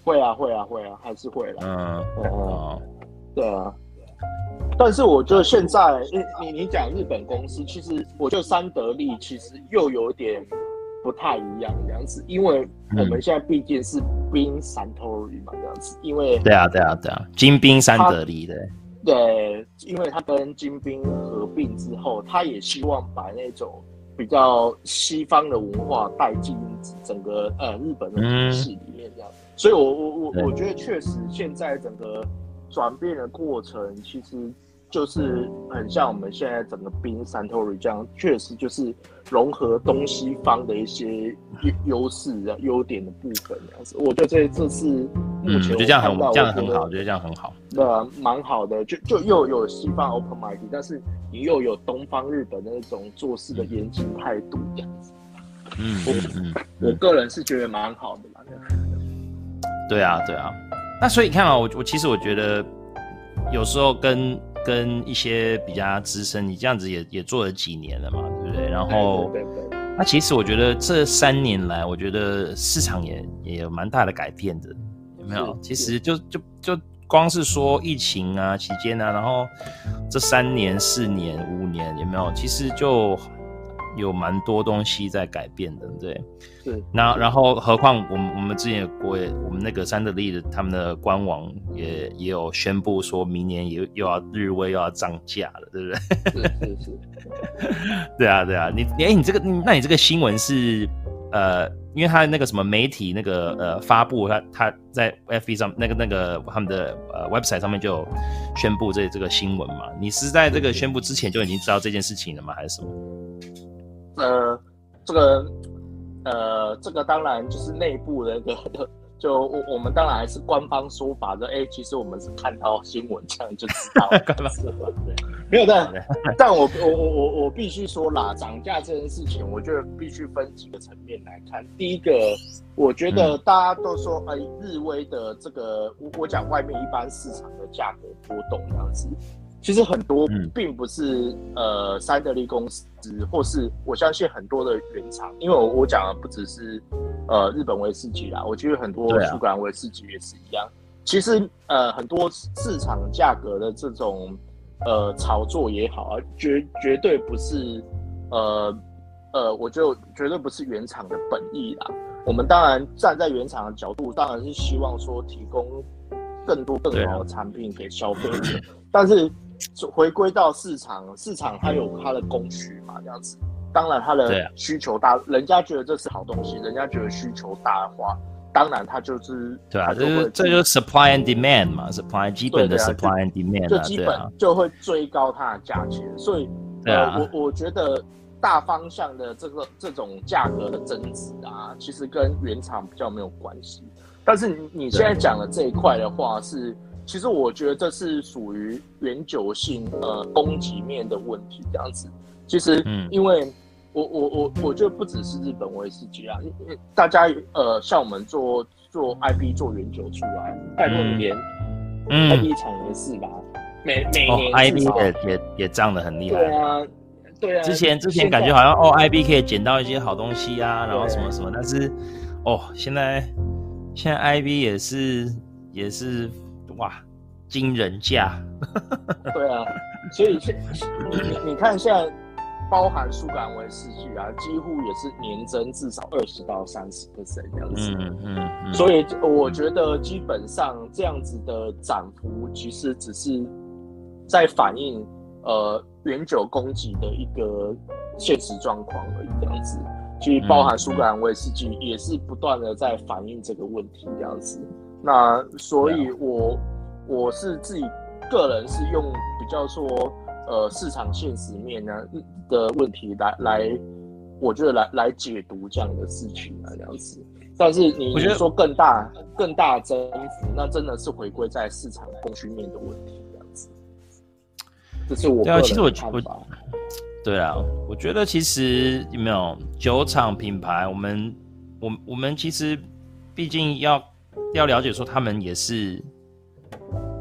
会啊会啊会啊，还是会啦。嗯哦，对啊。但是我觉得现在，你你你讲日本公司，其实我觉得三得利其实又有点。不太一样这样子，因为我们现在毕竟是滨 Suntory 嘛，这样子，因为对啊对啊对啊，金冰三得利的，对，因为他跟金兵合并之后，他也希望把那种比较西方的文化带进整个呃日本的体系里面，这样。所以我我我我觉得确实现在整个转变的过程，其实。就是很像我们现在整个冰 Suntory 这样，确实就是融合东西方的一些优优势啊优点的部分这样子。我觉得这这是目前我、嗯、觉得这样很这样很好，我觉得这样很好。对啊，蛮好的，就就又有西方 open mind，但是你又有东方日本的那种做事的严谨态度这样子。嗯，我嗯，我个人是觉得蛮好的嘛。对啊，对啊。那所以你看啊，我我其实我觉得有时候跟跟一些比较资深，你这样子也也做了几年了嘛，对不对？然后，那其实我觉得这三年来，我觉得市场也也有蛮大的改变的，有没有？其实就就就光是说疫情啊期间啊，然后这三年、四年、五年，有没有？其实就。有蛮多东西在改变的，对，对。那然后，何况我们我们之前有过，我们那个三得利的他们的官网也也有宣布说，明年又又要日威又要涨价了，对不对？是是是。对啊对啊，你哎、欸、你这个，那你这个新闻是呃，因为他那个什么媒体那个呃发布他他在 FB 上那个那个他们的呃 website 上面就有宣布这这个新闻嘛？你是在这个宣布之前就已经知道这件事情了吗？还是什么？呃，这个，呃，这个当然就是内部的一个，就我我们当然还是官方说法的，哎，其实我们是看到新闻这样就知道了，是吧？对，没有，但但我我我我我必须说啦，涨价这件事情，我觉得必须分几个层面来看。第一个，我觉得大家都说，哎，日威的这个，我我讲外面一般市场的价格波动这样子。其实很多并不是、嗯、呃三得利公司，或是我相信很多的原厂，因为我我讲的不只是呃日本威士忌啦，我觉得很多苏格兰威士忌也是一样。啊、其实呃很多市场价格的这种呃炒作也好啊，绝绝对不是呃呃，我就绝对不是原厂的本意啦。我们当然站在原厂的角度，当然是希望说提供更多更好的产品给消费者，啊、但是。回归到市场，市场它有它的供需嘛，这样子。当然，它的需求大，啊、人家觉得这是好东西，人家觉得需求大的话，当然它就是对啊，这就这就是 supply and demand 嘛，supply 基本的 supply and demand，就基本就会追高它的价钱。所以，呃，我我觉得大方向的这个这种价格的增值啊，其实跟原厂比较没有关系。但是你你现在讲的这一块的话是。其实我觉得这是属于原酒性呃供给面的问题，这样子。其实，嗯，因为我我我我觉得不只是日本威士忌啊，因为大家呃像我们做做 IB 做原酒出来，拜托你连 IB 厂也是吧？每每年 IB 也也也涨得很厉害。对啊，对啊。之前之前感觉好像哦 IB 可以捡到一些好东西啊，然后什么什么，但是哦现在现在 IB 也是也是。哇，惊人价！对啊，所以现你你你看，现在包含苏格兰威士忌啊，几乎也是年增至少二十到三十 percent 这样子。嗯嗯，嗯，所以我觉得基本上这样子的涨幅，其实只是在反映呃原酒供给的一个现实状况而已。这样子，其实包含苏格兰威士忌也是不断的在反映这个问题。这样子。那所以我，我我是自己个人是用比较说，呃，市场现实面呢的问题来来，我觉得来来解读这样的事情啊，这样子。但是你说更大更大增幅，那真的是回归在市场供需面的问题，这样子。这是我对啊，其实我我。对啊，我觉得其实有没有酒厂品牌，我们我我们其实毕竟要。要了解说他们也是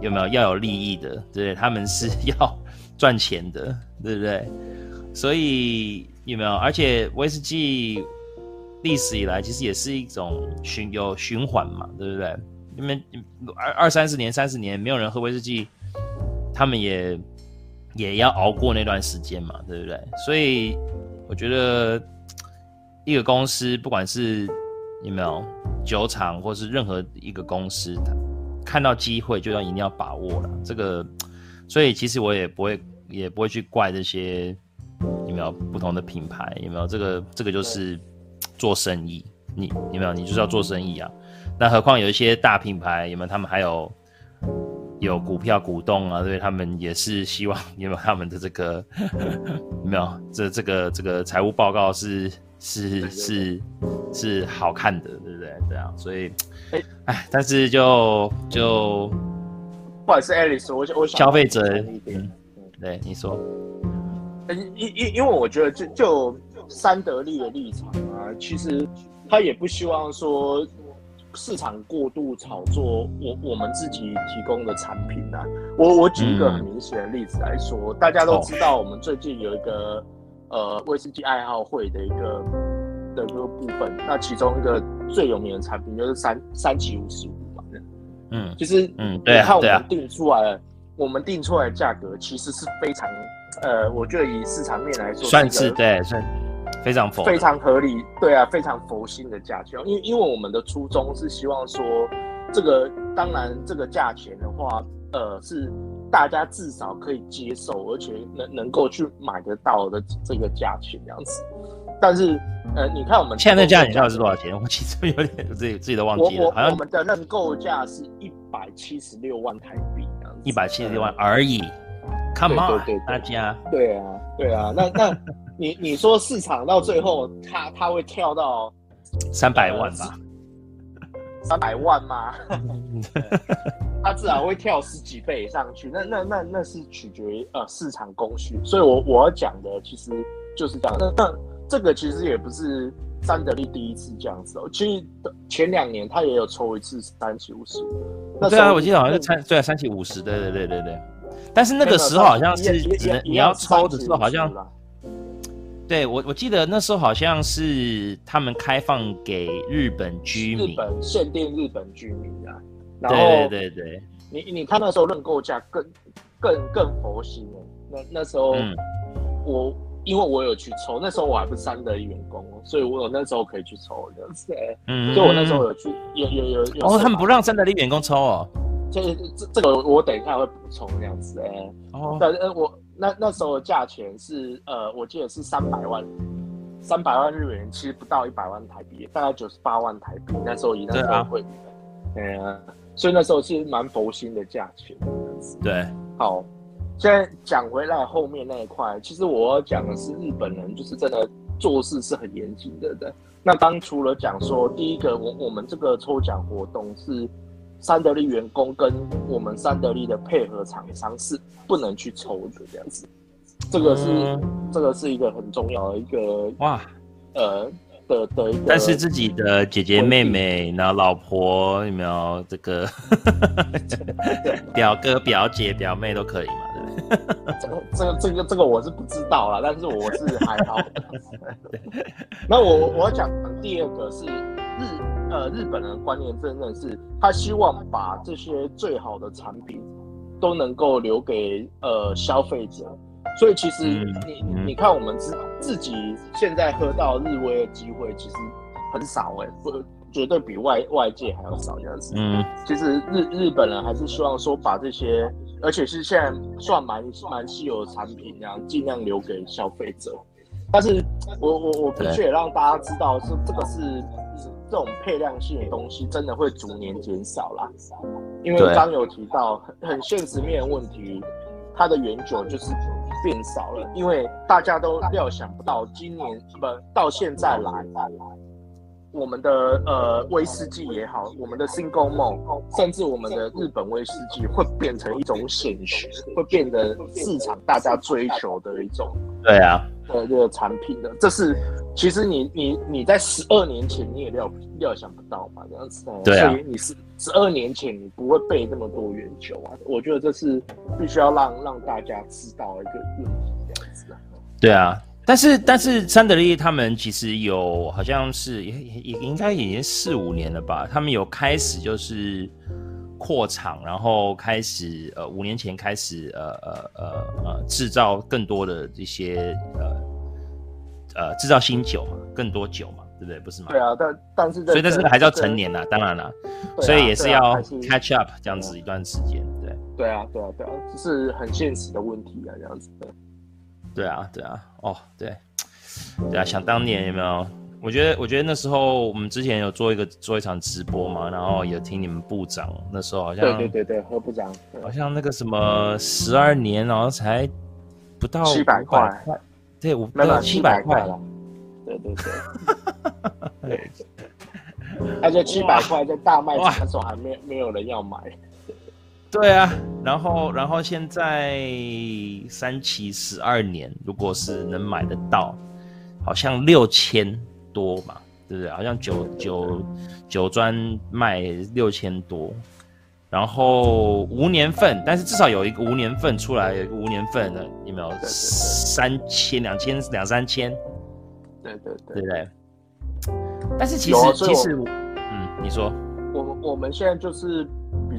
有没有要有利益的，对？他们是要赚钱的，对不对？所以有没有？而且威士忌历史以来其实也是一种循有循环嘛，对不对？你们二二三十年、三十年没有人喝威士忌，他们也也要熬过那段时间嘛，对不对？所以我觉得一个公司不管是有没有酒厂，或是任何一个公司，看到机会就要一定要把握了。这个所以其实我也不会也不会去怪这些有没有不同的品牌有没有这个这个就是做生意，你有没有你就是要做生意啊？那何况有一些大品牌有没有他们还有有股票股东啊，所以他们也是希望有没有他们的这个 有没有这这个这个财务报告是是是是好看的，对不对？这样，所以。哎，哎，但是就就，不好意思，Alice，我我想消费者一点，嗯，对，你说，因因因为我觉得就就三得利的立场啊，其实他也不希望说市场过度炒作我我们自己提供的产品啊。我我举一个很明显的例子来说，嗯，大家都知道，我们最近有一个呃威士忌爱好会的一个。的这个部分，那其中一个最有名的产品就是三三七五十五嘛，嗯，其实嗯，对啊，我们定出来了，我们定出来的价格其实是非常，呃，我觉得以市场面来说，算是对，算非常佛，非常合理，对啊，非常佛心的价钱，因为因为我们的初衷是希望说，这个当然这个价钱的话，呃，是大家至少可以接受，而且能能够去买得到的这个价钱这样子。但是，呃，你看我们现在的价你到底是多少钱？我其实有点自己自己都忘记了。好像我们的认购价是一百七十六万台币，一百七十六万而已。Come on，对对对，大家。对啊，对啊。那那 你你说市场到最后，它它会跳到三百万吧？三百万吗？它至少会跳十几倍上去。那那那那是取决于呃市场供需。所以我我要讲的其实就是这样。那那。这个其实也不是三得利第一次这样子哦，其实前两年他也有抽一次三七五十。对啊，我记得好像是三对啊三七五十，对对对对对。但是那个时候好像是只能你要抽的时候好像，对我我记得那时候好像是他们开放给日本居民，日本限定日本居民啊。然后对对对，你你看那时候认购价更更更佛心哦，那那时候我。因为我有去抽，那时候我还不是三得利员工，所以我有那时候可以去抽的，嗯，所以我那时候有去，有有有有。哦，他们不让三得利员工抽哦，这这这个我等一下会补充这样子哎。哦。但呃，我那那时候的价钱是呃，我记得是三百万，三百万日元，其实不到一百万台币，大概九十八万台币。那时候以那时候会，嗯、啊，所以那时候是蛮佛心的价钱。对，好。现在讲回来后面那一块，其实我要讲的是日本人就是真的做事是很严谨的。对，那当除了讲说第一个，我我们这个抽奖活动是三得利员工跟我们三得利的配合厂商是不能去抽的这样子，这个是、嗯、这个是一个很重要的一个哇呃。的的，但是自己的姐姐妹妹，然后老婆有没有这个 表哥表姐表妹都可以嘛？对不对？这个这个这个这个我是不知道啦，但是我是还好。那我我要讲第二个是日呃日本人的观念真的是他希望把这些最好的产品都能够留给呃消费者。所以其实你、嗯、你看，我们自自己现在喝到日威的机会其实很少哎、欸，不绝对比外外界还要少这样子。嗯，其实日日本人还是希望说把这些，而且是现在算蛮蛮稀有的产品，这样尽量留给消费者。但是我我我必须也让大家知道，是这个是这种配量性的东西，真的会逐年减少啦。因为刚有提到很很现实面的问题，它的原酒就是。变少了，因为大家都料想不到今年不到现在来，我们的呃威士忌也好，我们的 Single Malt，甚至我们的日本威士忌会变成一种显学，会变得市场大家追求的一种。对啊，呃，这个产品的，这是其实你你你在十二年前你也料料想不到嘛，这样子。对啊。所以你是十二年前你不会备那么多原酒啊，我觉得这是必须要让让大家知道一个问题这样子。对啊，但是但是三得利他们其实有好像是也也应该已经四五年了吧，他们有开始就是。扩厂，然后开始呃，五年前开始呃呃呃呃制造更多的这些呃呃制造新酒嘛，更多酒嘛，对不对？不是吗？对啊，但但是所以但是还是要成年呐，当然了，所以也是要 catch up 这样子一段时间，对。对啊，对啊，对啊，这是很现实的问题啊，这样子的。对啊，对啊，哦，对，对啊，想当年有没有？我觉得，我觉得那时候我们之前有做一个做一场直播嘛，然后有听你们部长那时候好像对对对对，何部长好像那个什么十二年，然后才不到七百块，对，五没有七百块了，对对对，对，而且七百块在大卖场的时候还没没有人要买，对啊，然后然后现在三期十二年，如果是能买得到，好像六千。多嘛，对不对？好像酒酒酒庄卖六千多，然后无年份，但是至少有一个无年份出来，有一个无年份的，有没有？三千、两千、两三千，对对对，对不对？但是其实其实，嗯，你说，我们我们现在就是比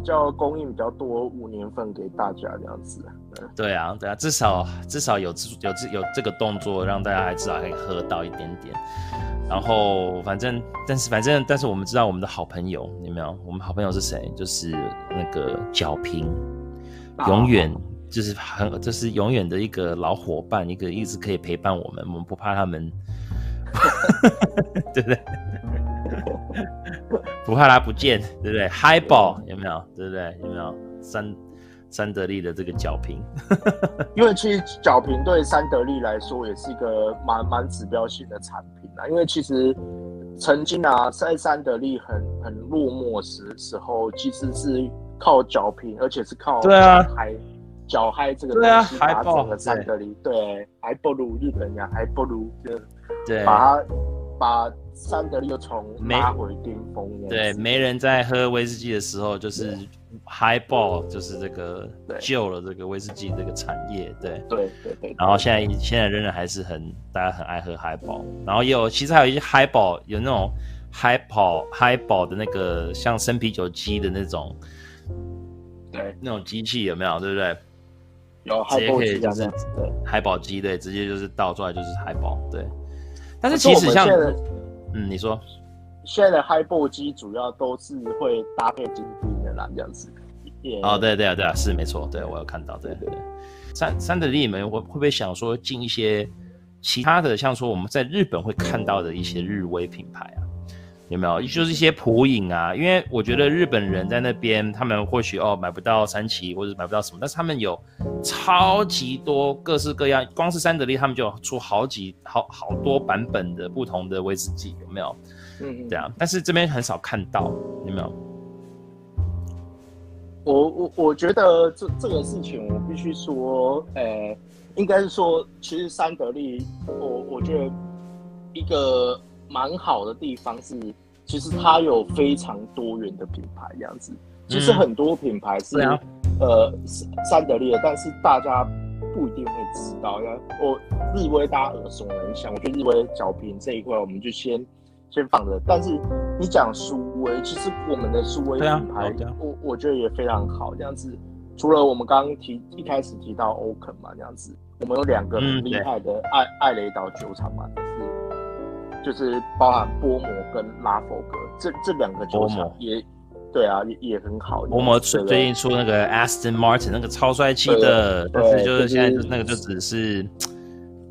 较供应比较多五年份给大家这样子。对，对啊，对啊，至少至少有有有这个动作，让大家还至少可以喝到一点点。然后反正，但是反正，但是我们知道我们的好朋友有没有？我们好朋友是谁？就是那个角平，永远就是很，就是永远的一个老伙伴，一个一直可以陪伴我们，我们不怕他们，对不对？不怕他不见，对不对？Highball 有没有？对不对？有没有？三。三得利的这个角平，因为其实角平对三得利来说也是一个蛮蛮指标性的产品啊。因为其实曾经啊，在三得利很很落寞时时候，其实是靠角平，而且是靠对啊嗨角嗨这个东西把整个三得利对，还不如日本人，还不如就对把它把三得利又从拉回巅峰。对，没人在喝威士忌的时候就是。Highball 就是这个救了这个威士忌这个产业，对对对对。然后现在现在仍然还是很大家很爱喝 Highball，然后也有其实还有一些 Highball 有那种 Highball Highball 的那个像生啤酒机的那种，对那种机器有没有？对不对？有直接可以就是 Highball 机，对，直接就是倒出来就是 Highball，对。但是其实像嗯，你说现在的 Highball 机主要都是会搭配金币。这样子，哦，对对啊，对啊，是没错，对我有看到，对对对。三三得利，你们会会不会想说进一些其他的，像说我们在日本会看到的一些日威品牌啊？有没有？就是一些普影啊，因为我觉得日本人在那边，他们或许哦买不到三七或者买不到什么，但是他们有超级多各式各样，光是三得利他们就出好几好好多版本的不同的威士忌，有没有？嗯，这样，但是这边很少看到，有没有？我我我觉得这这个事情，我必须说，呃、欸，应该是说，其实三得利，我我觉得一个蛮好的地方是，其实它有非常多元的品牌这样子。其实很多品牌是、嗯、呃三得利的，但是大家不一定会知道。呀，我日威大家耳熟能详，我觉得日威小瓶这一块，我们就先。先放着，但是你讲苏威，其实我们的苏威品牌，啊、我我觉得也非常好。这样子，除了我们刚刚提一开始提到欧肯嘛，这样子，我们有两个很厉害的艾、嗯、艾雷岛酒厂嘛，就是就是包含波摩跟拉佛格这这两个酒厂也对啊，也也很好。波摩最最近出那个 Aston Martin 那个超帅气的，但是就是现在就那个就只是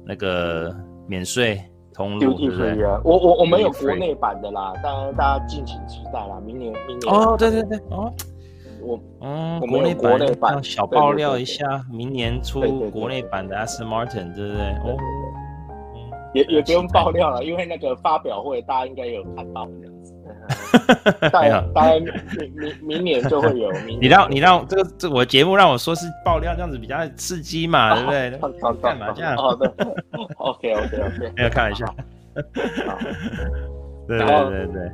那个免税。Free 啊，我我我们有国内版的啦，当然大家敬请期待啦。明年明年哦，对对对哦，我嗯，国内国内版小爆料一下，明年出国内版的 Aston Martin，对不对？哦，也也不用爆料了，因为那个发表会大家应该有看到这样子。大概大概明明明年就会有。你让你让这个这我节目让我说是爆料，这样子比较刺激嘛，对不对？干嘛这样？好的，OK OK OK，没有开玩笑。对对对对，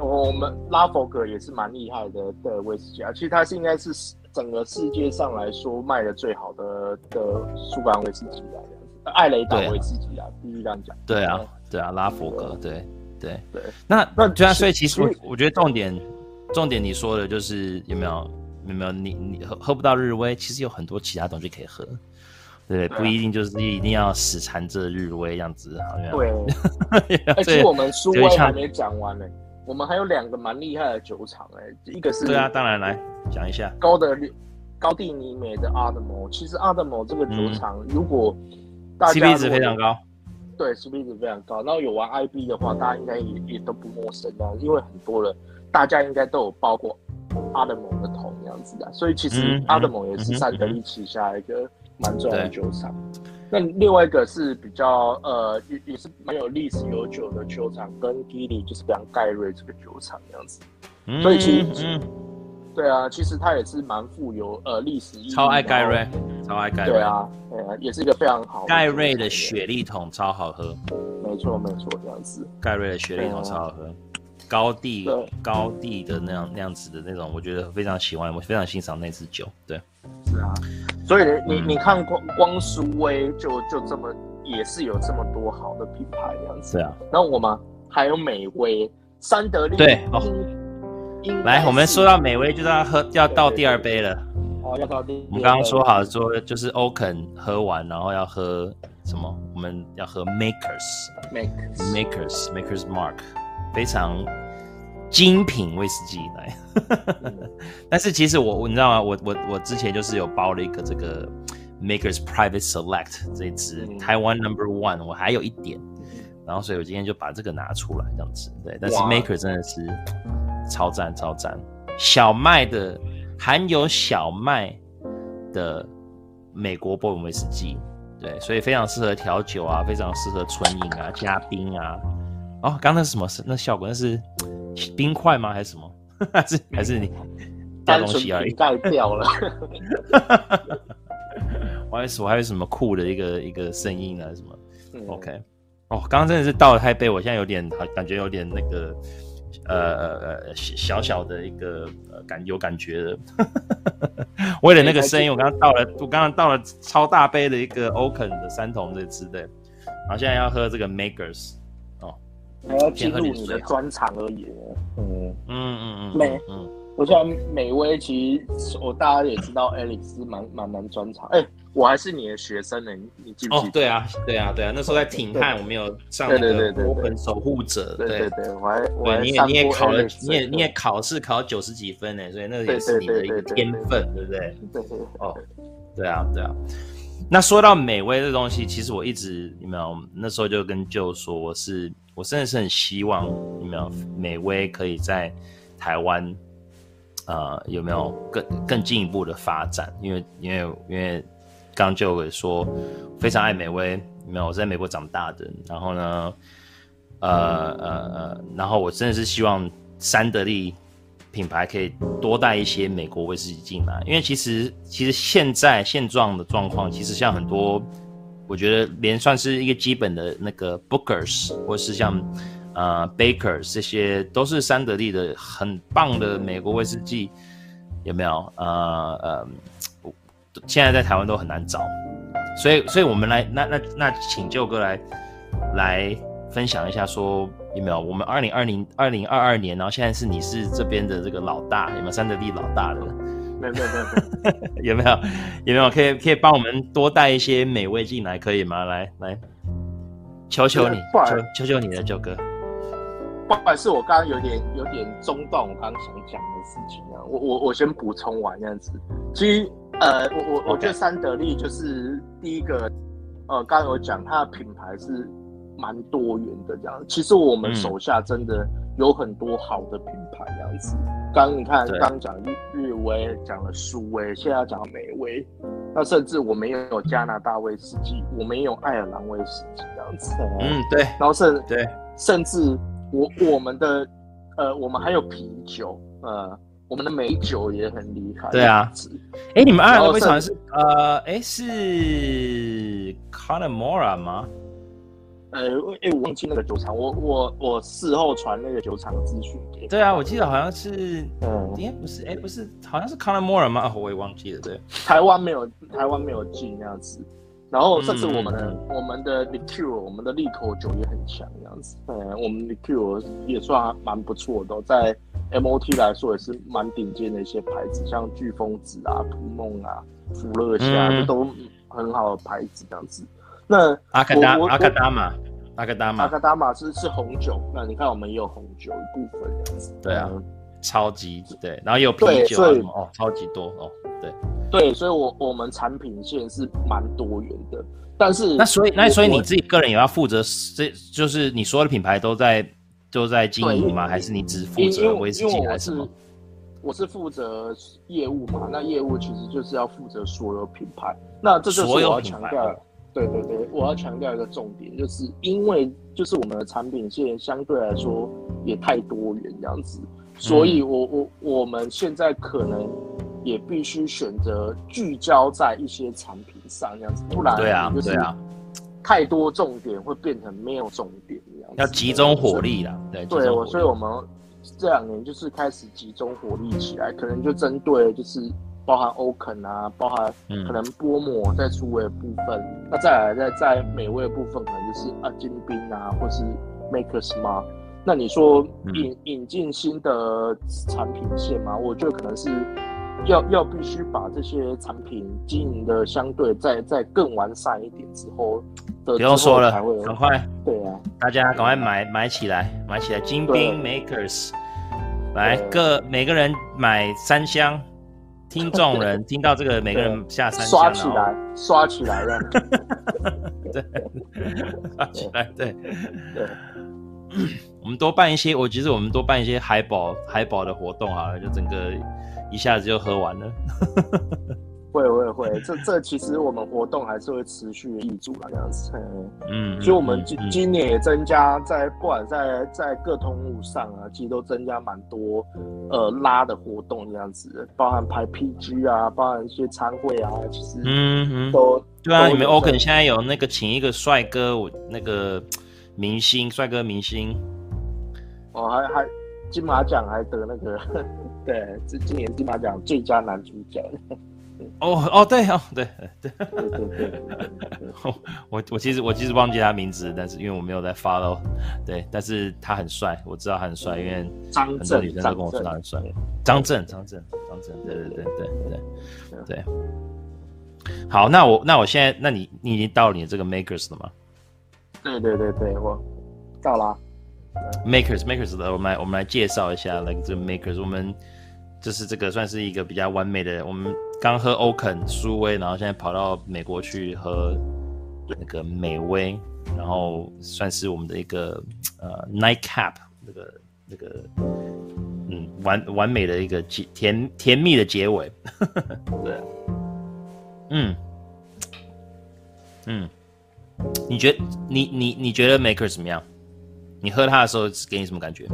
我们拉佛格也是蛮厉害的的威士忌啊，其实它是应该是整个世界上来说卖的最好的的苏格兰威士忌啊，这样子，艾雷达为自己啊，必须这样讲。对啊，对啊，拉佛格对。对。对，那那对啊，所以其实我我觉得重点重点你说的就是有没有有没有你你喝喝不到日威，其实有很多其他东西可以喝，对，不一定就是一定要死缠着日威这样子，好像。对。而且我们苏威还没讲完呢，我们还有两个蛮厉害的酒厂哎，一个是对啊，当然来讲一下。高德高地尼美的 Ardmore，其实 Ardmore 这个酒厂，嗯、如果大家 CP 值非常高，对，CP 值非常高。然后有玩 IB 的话，大家应该也也都不陌生啊，因为很多人大家应该都有包过 Ardmore 的桶这样子的，所以其实 Ardmore 也是三得利旗下一个蛮重要的酒厂。那另外一个是比较呃也也是蛮有历史悠久的酒厂，跟 Gilly 就是像盖瑞这个酒厂这样子，所以其实。对啊，其实它也是蛮富有呃历史意义。超爱盖瑞，超爱盖瑞。对啊，对啊，也是一个非常好。盖瑞的雪莉桶超好喝。没错没错，这样子。盖瑞的雪莉桶超好喝，高地高地的那样那样子的那种，我觉得非常喜欢，我非常欣赏那支酒。对，是啊。所以你你看光光苏威就就这么也是有这么多好的品牌这样子。对啊。然后我们还有美威、三得利。对。来，我们说到美味，就是要喝，要倒第二杯了。哦，要倒第。我们刚刚说好说，就是 Oaken 喝完，然后要喝什么？我们要喝 Makers，Makers，Makers，Makers Mark，非常精品威士忌来。但是其实我，你知道吗？我我我之前就是有包了一个这个 Makers Private Select 这支台湾 Number One，我还有一点，然后所以我今天就把这个拿出来这样子。对，但是 Maker 真的是。超赞超赞，小麦的含有小麦的美国波本威士忌，对，所以非常适合调酒啊，非常适合纯饮啊，加冰啊。哦，刚刚那是什么？是那效果？那是冰块吗？还是什么？还是还是你大东西而已？盖掉了。我 还是我还有什么酷的一个一个声音啊？什么、嗯、？OK。哦，刚刚真的是倒的太杯，我现在有点感觉有点那个。呃呃呃，小小的一个呃感有感觉的，为了那个声音，我刚刚倒了，我刚刚倒了超大杯的一个 Oaken 的三桶这支的，然后现在要喝这个 Makers 哦，还要进入你的专场而已，嗯。嗯嗯嗯，美，我觉得美威其实我大家也知道，Alex 蛮蛮蛮专场，哎。我还是你的学生呢，你你记不记得？哦，对啊，对啊，对啊，那时候在挺汉，我们有上那个波本守护者，对对对，我还我还你也你也考了，你也你也考试考九十几分呢，所以那个也是你的一个天分，对不对？对对。哦，对啊，对啊。那说到美威这东西，其实我一直有没有那时候就跟舅说，我是我真的是很希望有没有美威可以在台湾，呃，有没有更更进一步的发展？因为因为因为。刚就说非常爱美威，没有我在美国长大的。然后呢，呃呃呃，然后我真的是希望三得利品牌可以多带一些美国威士忌进来，因为其实其实现在现状的状况，其实像很多，我觉得连算是一个基本的那个 Bookers 或是像呃 Bakers 这些，都是三得利的很棒的美国威士忌，有没有？呃呃。现在在台湾都很难找，所以，所以我们来，那那那，请舅哥来来分享一下，说有没有我们二零二零二零二二年，然后现在是你是这边的这个老大，有没有三得利老大的？没有没 有没有，有没有有没有可以可以帮我们多带一些美味进来，可以吗？来来，求求你，求求求你了，舅哥。不好意思，我刚刚有点有点中断，我刚刚想讲的事情啊，我我我先补充完这样子，其实。呃，我我我觉得三得利就是第一个，呃，刚刚有讲它的品牌是蛮多元的这样。其实我们手下真的有很多好的品牌这样子。刚、嗯、你看，刚讲日威，讲了苏威，现在要讲美威，那甚至我们也有加拿大威士忌，我们也有爱尔兰威士忌这样子。嗯，对。然后甚对，甚至我我们的呃，我们还有啤酒，呃。我们的美酒也很厉害。对啊，哎，你们爱尔兰威士忌是呃，哎，是 Cunnamulla 吗？呃，哎，我忘记那个酒厂，我我我事后传那个酒厂资讯给。对啊，我记得好像是，嗯，应该不是，哎，不是，好像是 Cunnamulla 吗？我也忘记了，对。台湾没有，台湾没有进那样子。然后甚至我们的、嗯、我们的 liqueur 我们的利口酒也很强这样子。嗯，我们 liqueur 也算蛮不错的，在 MOT 来说也是蛮顶尖的一些牌子，像飓风子啊、图梦啊、福乐虾，这、嗯、都很好的牌子这样子。那阿卡达阿卡达玛阿卡达玛阿卡达玛是是红酒，那你看我们也有红酒一部分这样子。对啊。超级对，然后有啤酒啊哦，超级多哦，对对，所以我我们产品线是蛮多元的，但是那所以那所以你自己个人也要负责，这就是你所有的品牌都在都在经营吗？还是你只负责威士忌还是什么？我是负责业务嘛，那业务其实就是要负责所有品牌，那这就是我要强调。对对对，我要强调一个重点，就是因为就是我们的产品线相对来说也太多元这样子，所以我我我们现在可能也必须选择聚焦在一些产品上这样子，不然对啊对啊，太多重点会变成没有重点一样，要集中火力啦，对对，我所以我们这两年就是开始集中火力起来，可能就针对就是。包含欧肯啊，包含可能波摩在出味的部分，嗯、那再来在在美味的部分，可能就是啊金兵啊，或是 Maker's Mark。那你说引、嗯、引进新的产品线吗？我觉得可能是要要必须把这些产品经营的相对再再更完善一点之后的，不用说了，赶快对啊，大家赶快买买起来，买起来金兵 Makers，来各每个人买三箱。听众 人听到这个，每个人下三刷起来，刷起来了。对，刷起来，对对。我们多办一些，我其实我们多办一些海宝海宝的活动好了，就整个一下子就喝完了。会会会，这这其实我们活动还是会持续的挹注啦，这样子。嗯，所以我们今今年也增加在不管在在各通路上啊，其实都增加蛮多呃拉的活动这样子，包含排 PG 啊，包含一些餐会啊，其实嗯嗯。都对啊，你们 Oaken 现在有那个请一个帅哥，我那个明星帅哥明星，哦还还金马奖还得那个 对，这今年金马奖最佳男主角。哦哦对哦对对对对，我我其实我其实忘记他名字，但是因为我没有在 follow，对，但是他很帅，我知道他很帅，因为很多女生都跟我说他很帅。张震张震张震，对对对对对对。好，那我那我现在，那你你已经到了你这个 makers 了吗？对对对对，我到了。makers makers 的，我们来我们来介绍一下，like 这个 makers，我们就是这个算是一个比较完美的我们。刚喝欧肯苏威，然后现在跑到美国去喝那个美威，然后算是我们的一个呃 nightcap 那个那个嗯完完美的一个结甜甜蜜的结尾，对，嗯嗯，你觉得你你你觉得 Maker 怎么样？你喝它的时候给你什么感觉？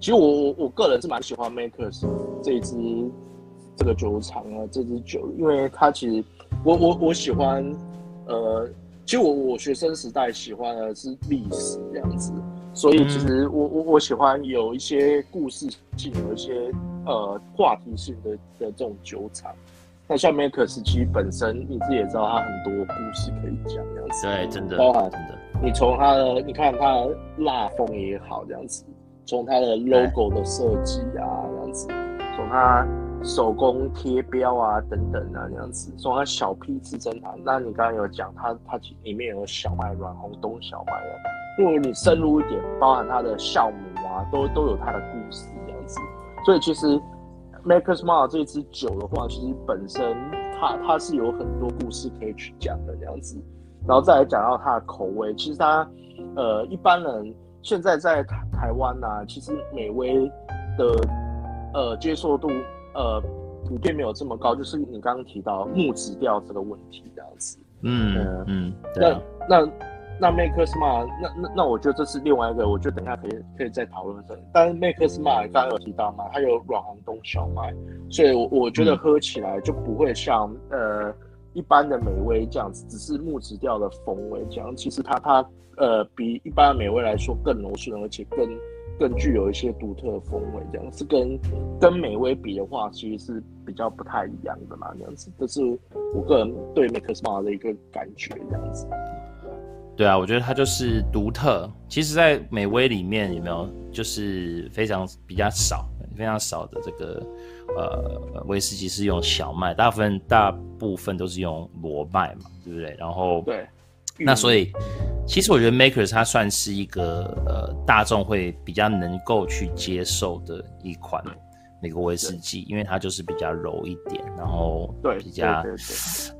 其实我我我个人是蛮喜欢 Makers 这一支这个酒厂啊，这支酒，因为它其实我我我喜欢，呃，其实我我学生时代喜欢的是历史这样子，所以其实我我我喜欢有一些故事性，有一些呃话题性的的这种酒厂。那像 Makers 其实本身你自己也知道，它很多故事可以讲这样子，对，真的，包含真的，你从它的你看它的蜡封也好这样子。从它的 logo 的设计啊，这样子，从它手工贴标啊等等啊，这样子，从它小批次生产，那你刚刚有讲它它里面有小麦软红冬小麦的，如果你深入一点，包含它的酵母啊，都都有它的故事这样子。所以其实 Maker's Mark 这支酒的话，其实本身它它是有很多故事可以去讲的这样子，然后再来讲到它的口味，其实它呃一般人。现在在台台湾呐、啊，其实美威的呃接受度呃普遍没有这么高，就是你刚刚提到木质调这个问题这样子。嗯嗯，嗯对啊、那那那 Maker Smart，那那那我觉得这是另外一个，我觉得等一下可以可以再讨论这个。但是 Maker Smart 刚刚有提到嘛，它有软红冬小麦，所以我我觉得喝起来就不会像、嗯、呃。一般的美味这样子，只是木质调的风味这样，其实它它呃比一般的美味来说更柔顺，而且更更具有一些独特的风味这样，是跟跟美味比的话，其实是比较不太一样的嘛这样子，这是我个人对 Maker's Mark 的一个感觉这样子。对啊，我觉得它就是独特。其实，在美威里面有没有就是非常比较少。非常少的这个呃威士忌是用小麦，大部分大部分都是用裸麦嘛，对不对？然后对，那所以，其实我觉得 Makers 它算是一个呃大众会比较能够去接受的一款美国威士忌，因为它就是比较柔一点，然后对比较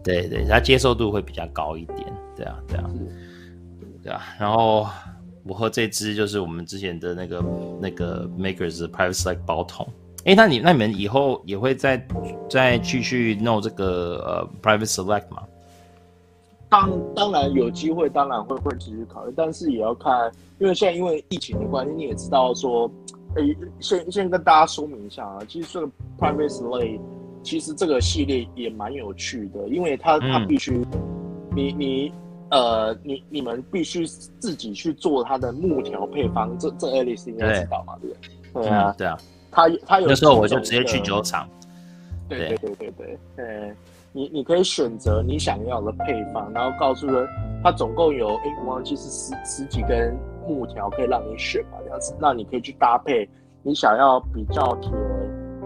对对，它接受度会比较高一点，对啊对啊，对啊。然后我喝这支就是我们之前的那个那个 Makers 的 Private Select 包桶。哎，那你那你们以后也会再再继续弄这个呃 Private Select 吗？当当然有机会，当然会会继续考虑，但是也要看，因为现在因为疫情的关系，你也知道说，哎，先先跟大家说明一下啊，其实这个 Private Select 其实这个系列也蛮有趣的，因为它它必须，你你呃你你们必须自己去做它的木条配方，这这 Alice 应该知道嘛，对不对？对啊，对啊。他他有那时候我就直接去酒厂，对对对对对，呃，你你可以选择你想要的配方，然后告诉人，他总共有哎，我忘记是十十几根木条可以让你选嘛，这样子，那你可以去搭配你想要比较甜，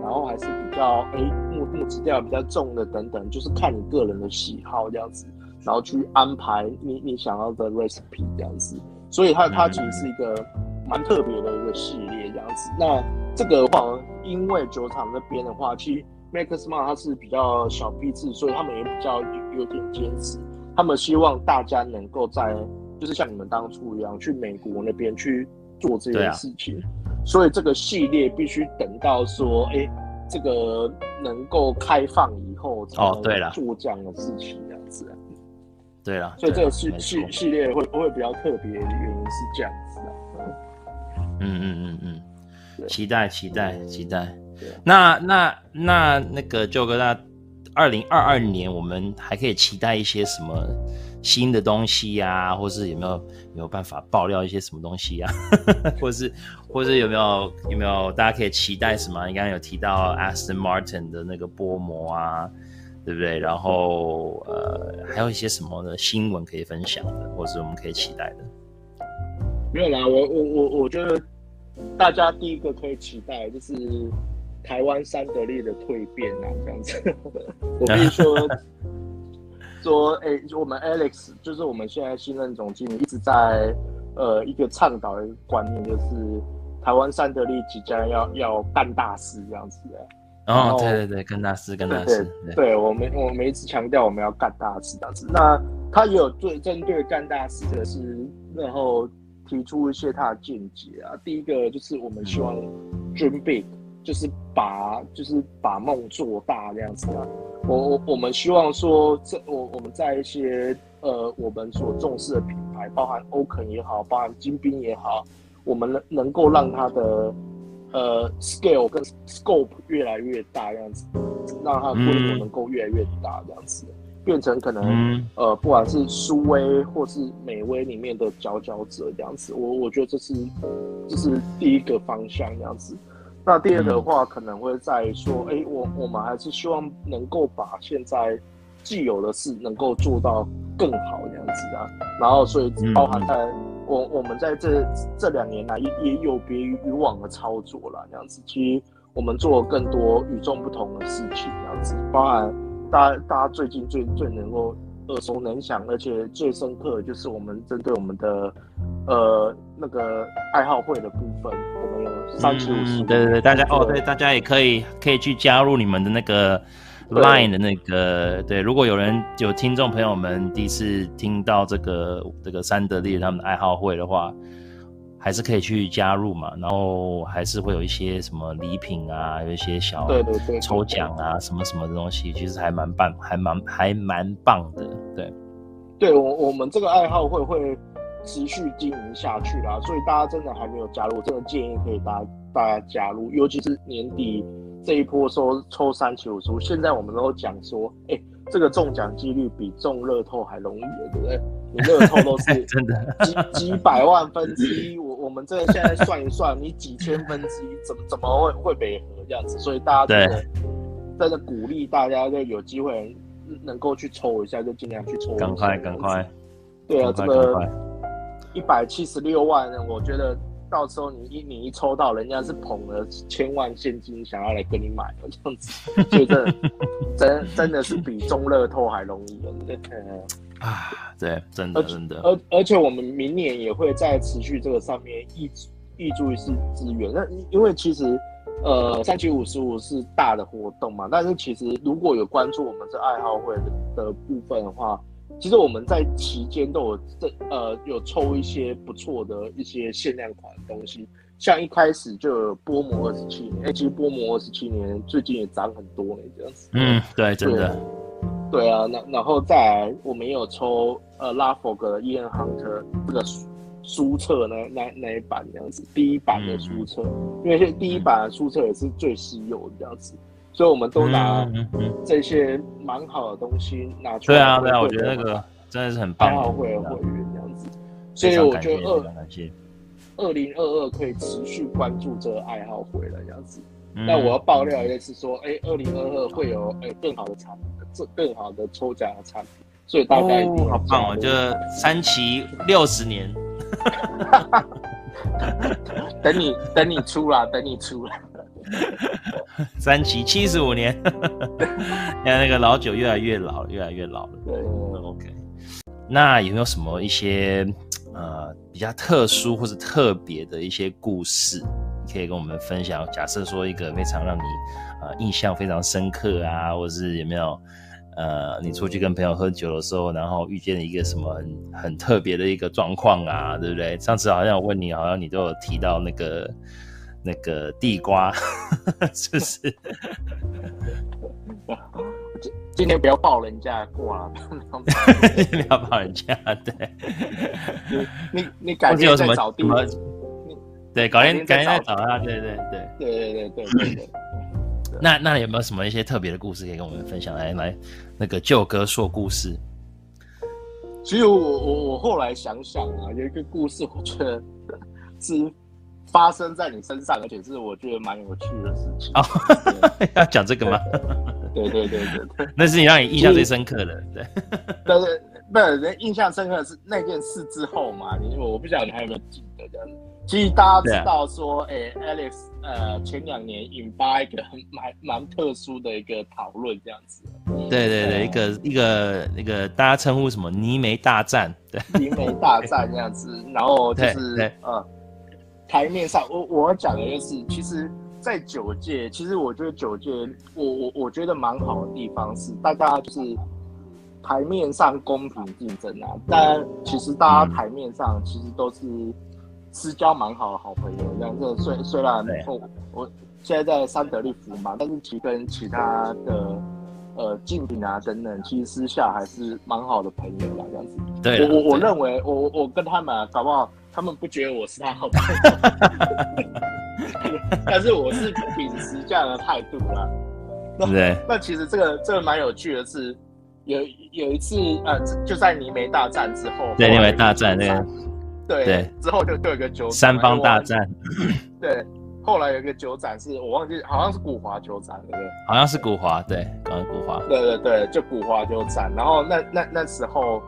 然后还是比较哎木木质调比较重的等等，就是看你个人的喜好这样子，然后去安排你你想要的 recipe 这样子，所以它它其实是一个蛮特别的一个系列这样子，那。这个的话，因为酒厂那边的话，其实 Maker's Mark 它是比较小批次，所以他们也比较有，有点坚持。他们希望大家能够在，就是像你们当初一样，去美国那边去做这件事情。啊、所以这个系列必须等到说，哎，这个能够开放以后，哦，对了，做这样的事情。对了，所以这个系系系列会不会比较特别的原因是这样子啊？嗯嗯嗯嗯。嗯期待期待期待，那那那那个舅哥，那二零二二年我们还可以期待一些什么新的东西呀、啊？或是有没有有没有办法爆料一些什么东西呀、啊？或是或是有没有有没有大家可以期待什么？你刚刚有提到 Aston Martin 的那个波膜啊，对不对？然后呃，还有一些什么的新闻可以分享的，或是我们可以期待的？没有啦，我我我我觉得。大家第一个可以期待就是台湾三得利的蜕变啊，这样子。我跟你 说，说哎、欸，我们 Alex 就是我们现在新任总经理，一直在呃一个倡导的观念，就是台湾三得利即将要要干大事这样子的。哦，对对对，干大事，干大事。对，我们我们一直强调我们要干大事这样子。那他也有对针对干大事的是，然后。提出一些他的见解啊，第一个就是我们希望 dream big，就是把就是把梦做大这样子啊。我我我们希望说，这我我们在一些呃我们所重视的品牌，包含 Oaken 也好，包含金兵也好，我们能能够让它的呃 scale 跟 scope 越来越大这样子，让它的规模能够越来越大这样子。变成可能，嗯、呃，不管是苏威或是美威里面的佼佼者这样子，我我觉得这是这是第一个方向这样子。那第二个的话，可能会在说，哎、我我们还是希望能够把现在既有的事能够做到更好这样子啊。然后，所以包含在我我们在这这两年来也也有别于以往的操作了这样子。其实我们做了更多与众不同的事情这样子，包含。大家，大家最近最最能够耳熟能详，而且最深刻的就是我们针对我们的呃那个爱好会的部分，我们有三七五十。对对对，大家哦，对，大家也可以可以去加入你们的那个 Line 的那个对，对。如果有人有听众朋友们第一次听到这个这个三得利他们的爱好会的话。还是可以去加入嘛，然后还是会有一些什么礼品啊，有一些小抽奖啊，什么什么的东西，其实还蛮棒，还蛮还蛮棒的，对。对，我我们这个爱好会会持续经营下去啦，所以大家真的还没有加入，我真的建议可以大家大家加入，尤其是年底这一波说抽三七五十，现在我们都讲说，哎。这个中奖几率比中乐透还容易了，对不对？你乐透都是 真的几几百万分之一，我我们这个现在算一算，你几千分之一，怎么怎么会会北合这样子？所以大家真的真的鼓励大家，就有机会能够去抽一下，就尽量去抽。赶快赶快！对啊，这个一百七十六万，我觉得。到时候你一你一抽到，人家是捧了千万现金想要来跟你买的这样子，所以这真 真的是比中乐透还容易的。啊，对，真的真的，而而且我们明年也会在持续这个上面挹挹注一些资源。那因为其实，呃，三七五十五是大的活动嘛，但是其实如果有关注我们这爱好会的部分的话，其实我们在期间都有这呃有抽一些不错的一些限量款的东西，像一开始就有波摩二十七年，哎，其实波摩二十七年最近也涨很多呢，这样子。嗯，对，真的。对啊，那然后再来，我们也有抽呃拉佛格的 Ian Hunter 这个书书册那，那那一版这样子，第一版的书册，嗯、因为第一版的书册也是最稀有的这样子，所以我们都拿这些蛮好的东西拿出来。对啊，对啊，我觉得那个真的是很棒的。爱好会的会员这样子，所以我觉得二二零二二可以持续关注这个爱好会了这样子。那、嗯、我要爆料一个是说，哎，二零二二会有哎更好的产品。这更好的抽奖的产品，所以大概一定好棒哦！就三期六十年，等你等你出啦，等你出啦。三期七十五年，你看那个老酒越来越老，越来越老了。对，OK。那有没有什么一些呃比较特殊或者特别的一些故事，你可以跟我们分享？假设说一个非常让你呃印象非常深刻啊，或者是有没有？呃，你出去跟朋友喝酒的时候，然后遇见了一个什么很很特别的一个状况啊，对不对？上次好像我问你，好像你都有提到那个那个地瓜，是不是？今天不要抱人家过了，今天要抱 人家，对。你你改天再找地瓜。对，改天改天,再找他，对对对对对对对。那那有没有什么一些特别的故事可以跟我们分享？来来，那个旧哥说故事。其实我我我后来想想啊，有一个故事，我觉得是发生在你身上，而且是我觉得蛮有趣的事情。哦，要讲这个吗？对对对对对，那是你让你印象最深刻的。对，但是不是人印象深刻的是那件事之后嘛？你我不晓得你还有没有记得这样子。其实大家知道说，哎、啊欸、，Alex，呃，前两年引发一个很蛮蛮特殊的一个讨论，这样子。对对对，嗯、一个一个那个大家称呼什么泥煤大战，对，泥煤大战这样子。然后就是呃，台面上我我要讲的就是，其实，在酒界，其实我觉得酒界，我我我觉得蛮好的地方是，大家就是台面上公平竞争啊，但其实大家台面上其实都是。私交蛮好的好朋友，这样子。虽虽然我我现在在三得利服嘛，但是其跟其他的呃竞品啊等等，其实私下还是蛮好的朋友啦，这样子。对，我我认为我我跟他们、啊、搞不好，他们不觉得我是他好朋友，但是我是秉持这样的态度啦。对。那其实这个这个蛮有趣的是，有有一次呃，就在泥煤大战之后，对泥煤大战那个。对，对，之后就就有一个酒三方大战。对，后来有一个酒展是我忘记，好像是古华酒展，对不对？好像是古华，对，好像古华。对对对，就古华酒展。然后那那那时候，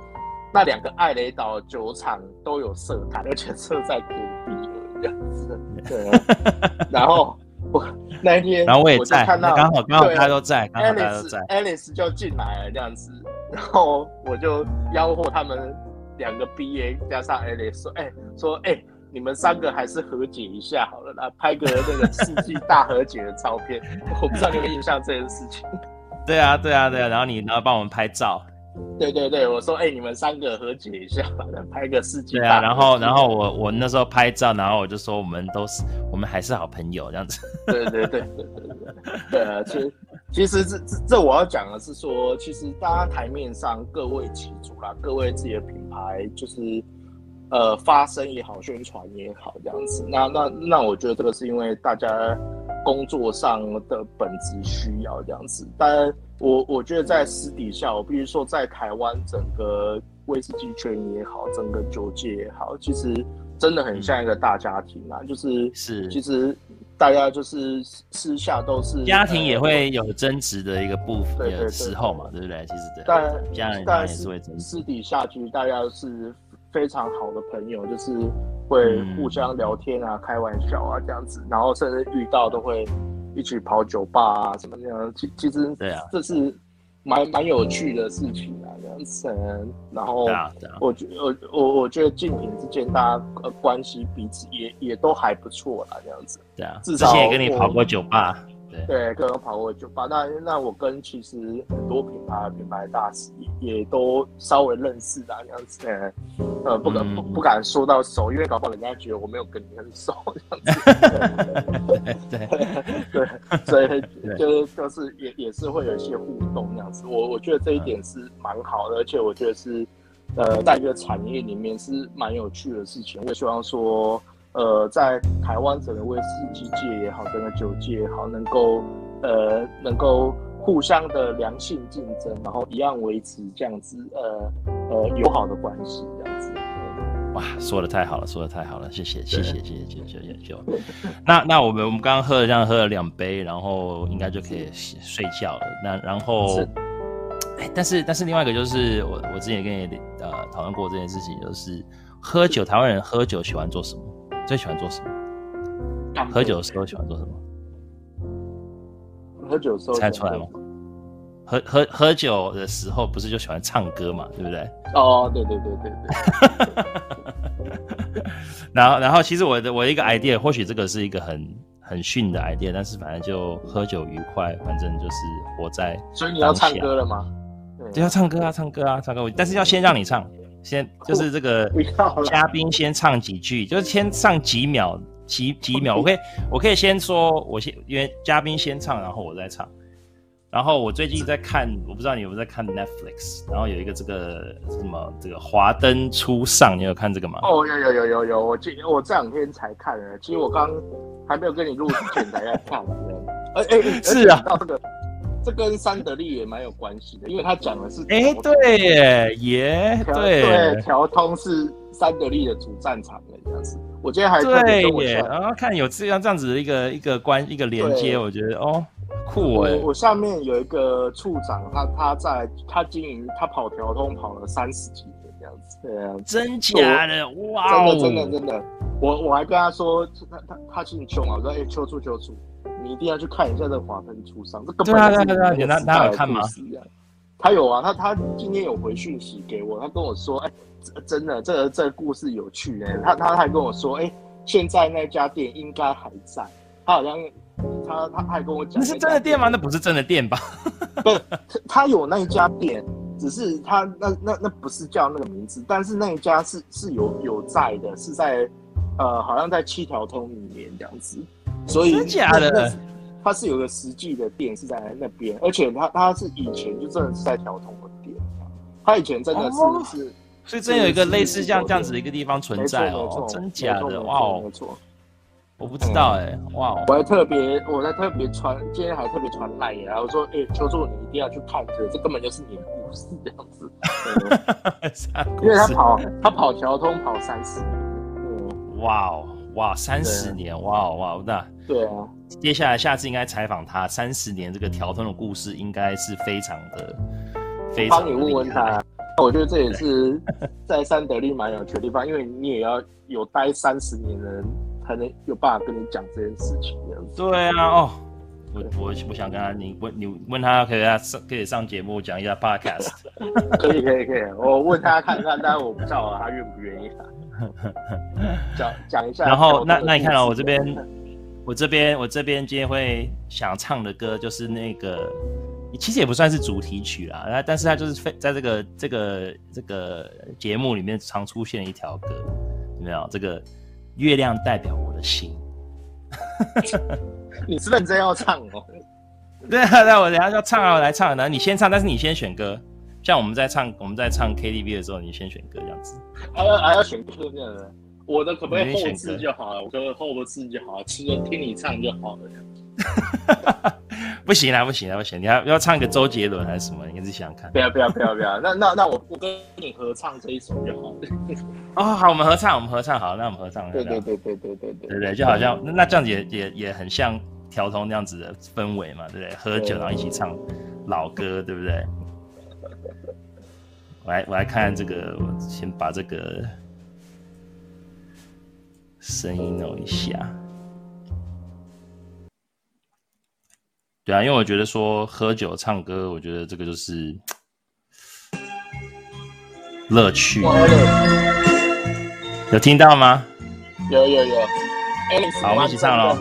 那两个艾雷岛酒厂都有设台，而且设在隔壁这样子。对。然后我那一天，然后我也在，看到刚好刚好大家都在，刚好大家都在。Alice 就进来了这样子，然后我就吆喝他们。两个 BA 加上 Alex 说，哎、欸，说，哎、欸，你们三个还是和解一下好了，来拍个那个世纪大和解的照片。我不知道你有没有印象这件事情。对啊，对啊，对啊。然后你然后帮我们拍照。对对对，我说，哎、欸，你们三个和解一下，来 拍个世纪大。对啊，然后然后我我那时候拍照，然后我就说，我们都是我们还是好朋友这样子。对对对对对对。对啊，其实。其实这这这我要讲的是说，其实大家台面上各为其主啦，各为自己的品牌就是呃发声也好，宣传也好这样子。那那那我觉得这个是因为大家工作上的本质需要这样子。但我我觉得在私底下，我必须说，在台湾整个威士忌圈也好，整个酒界也好，其实真的很像一个大家庭啊，就是是其实。大家就是私下都是家庭也会有争执的一个部分的时候嘛，对不对？其实对，但家人当然也是会。私底下其实大家是非常好的朋友，就是会互相聊天啊、嗯、开玩笑啊这样子，然后甚至遇到都会一起跑酒吧啊什么那样。其其实对啊，这是蛮蛮有趣的事情啊，这样样子。然后，我觉我我我觉得竞品之间大家关系彼此也也都还不错啦，这样子。对啊，至少也跟你跑过酒吧。对，各种跑过酒吧，那那我跟其实很多品牌品牌大使也，也都稍微认识的这样子，呃，不敢不不敢说到熟，因为搞不好人家觉得我没有跟你很熟这样子。对对 对，所以就是就是也也是会有一些互动这样子，我我觉得这一点是蛮好的，而且我觉得是呃在一个产业里面是蛮有趣的事情，我希望说。呃，在台湾整个威士忌界也好，整个酒界也好，能够呃能够互相的良性竞争，然后一样维持这样子呃呃友好的关系这样子。哇，说的太好了，说的太好了，谢谢，谢谢，谢谢，谢谢，谢谢。那那我们我们刚刚喝了这样喝了两杯，然后应该就可以睡觉了。那然后，哎，但是但是另外一个就是我我之前跟你呃讨论过这件事情，就是喝酒，台湾人喝酒喜欢做什么？最喜欢做什么？喝酒的时候喜欢做什么？喝酒的时候猜出来吗？喝喝喝酒的时候不是就喜欢唱歌嘛，对不对？哦，对对对对对。然后然后其实我的我的一个 idea，或许这个是一个很很逊的 idea，但是反正就喝酒愉快，反正就是活在。所以你要唱歌了吗？对，要唱歌啊，唱歌啊，唱歌！但是要先让你唱。先就是这个嘉宾先唱几句，就是先唱几秒，几几秒。我可以，我可以先说，我先因为嘉宾先唱，然后我再唱。然后我最近在看，我不知道你有没有在看 Netflix，然后有一个这个什么这个华灯初上，你有看这个吗？哦，有有有有有，我今我这两天才看的，其实我刚还没有跟你录之前才在看。哎哎，是啊。这跟三得利也蛮有关系的，因为他讲的是哎、欸，对耶，耶，对，对，调通是三得利的主战场的样子。我今天还对耶，然后看有这样这样子的一个一个关一个连接，我觉得哦，酷哎。我下面有一个处长，他他在他经营，他跑调通跑了三十几年这样子。对啊，真假的哇，真的真的真的，我我还跟他说，他他他姓邱嘛，我说哎，邱处邱处。你一定要去看一下这个华灯初上，这根本就是对他他有看吗？他有啊，他他今天有回讯息给我，他跟我说，哎、欸，真的，这个这个故事有趣哎，他他还跟我说，哎、欸，现在那家店应该还在，他好像他他还跟我讲，那是真的店吗？那不是真的店吧？不是，他有那一家店，只是他那那那不是叫那个名字，但是那一家是是有有在的，是在呃，好像在七条通里面这样子。所以真假的，他是有个实际的店是在那边，而且他他是以前就真的是在条通的店，他以前真的是、哦、是，所以真有一个类似这样这样子的一个地方存在哦，真假的哇哦，没错，我不知道哎、欸，哇、哦，我还特别我还特别传，今天还特别传赖然后说哎、欸，邱助你一定要去看这个，这根本就是你的故事这样子，因为他跑他跑桥通跑三十年，嗯，哇哦。哇，三十年，啊、哇哇，那对啊，接下来下次应该采访他三十年这个条通的故事，应该是非常的，非常的。帮你问问他，我觉得这也是 在三得利蛮有趣的地方，因为你也要有待三十年的人才能有办法跟你讲这件事情这样子。对啊，哦，我我我想跟他，你问你问他可以他上可以上节目讲一下 podcast，可以可以可以，我问他看看，但是我不知道他愿不愿意。讲讲一下，然后那那你看到、哦、我这边，我这边我这边今天会想唱的歌就是那个，其实也不算是主题曲啦，但是它就是非在这个这个这个节目里面常出现的一条歌，有没有？这个月亮代表我的心，你是认真要唱哦？对啊，那我等下要唱啊，我来唱，然后你先唱，但是你先选歌。像我们在唱我们在唱 KTV 的时候，你先选歌这样子。还要还要选歌这样的，我的可不可以后置就好了？我可不可以后置就好了？说听你唱就好了。不行啦，不行啦，不行！你要要唱个周杰伦还是什么？你是想看？不要不要不要不要！那那那我我跟你合唱这一首就好了。哦，好，我们合唱，我们合唱，好，那我们合唱。对对对对对对对对，就好像那那这样子也也也很像调通那样子的氛围嘛，对不对？喝酒然后一起唱老歌，对不对？我来我来看,看这个，我先把这个。声音弄一下。对啊，因为我觉得说喝酒唱歌，我觉得这个就是乐趣，有听到吗？有有有，好，我们一起唱喽。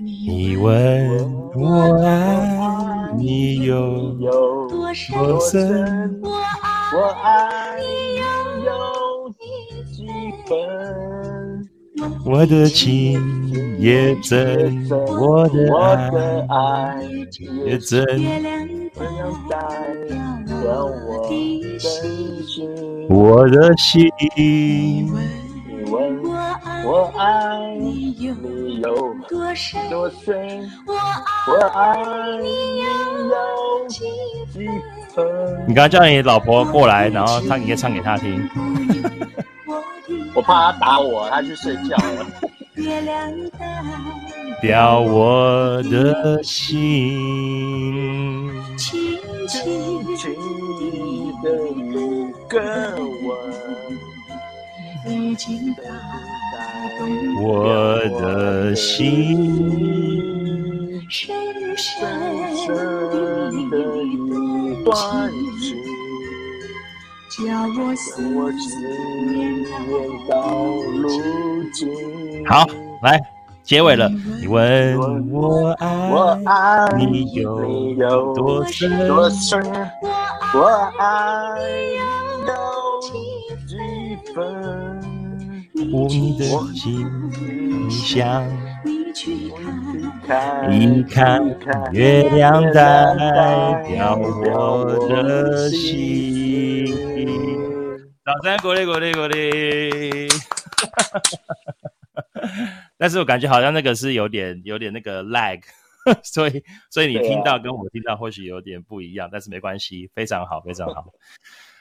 你问我爱你有多深，我爱我的情也真，我的爱也真。我的心，你问我爱你有多深？我爱你有几分？你刚刚叫你老婆过来，然后唱，你可以唱给她听。我怕他打我，他去睡觉。了。月亮代表我的心，轻轻的一个吻，已经打动我的心，深深的一段情，叫我思念到如今。好，来。结尾了，你问我爱你有多深？我爱有几分？你的心像一颗月亮代表我的心。掌声鼓励鼓励鼓励！但是我感觉好像那个是有点有点那个 lag，所以所以你听到跟我听到或许有点不一样，但是没关系，非常好，非常好。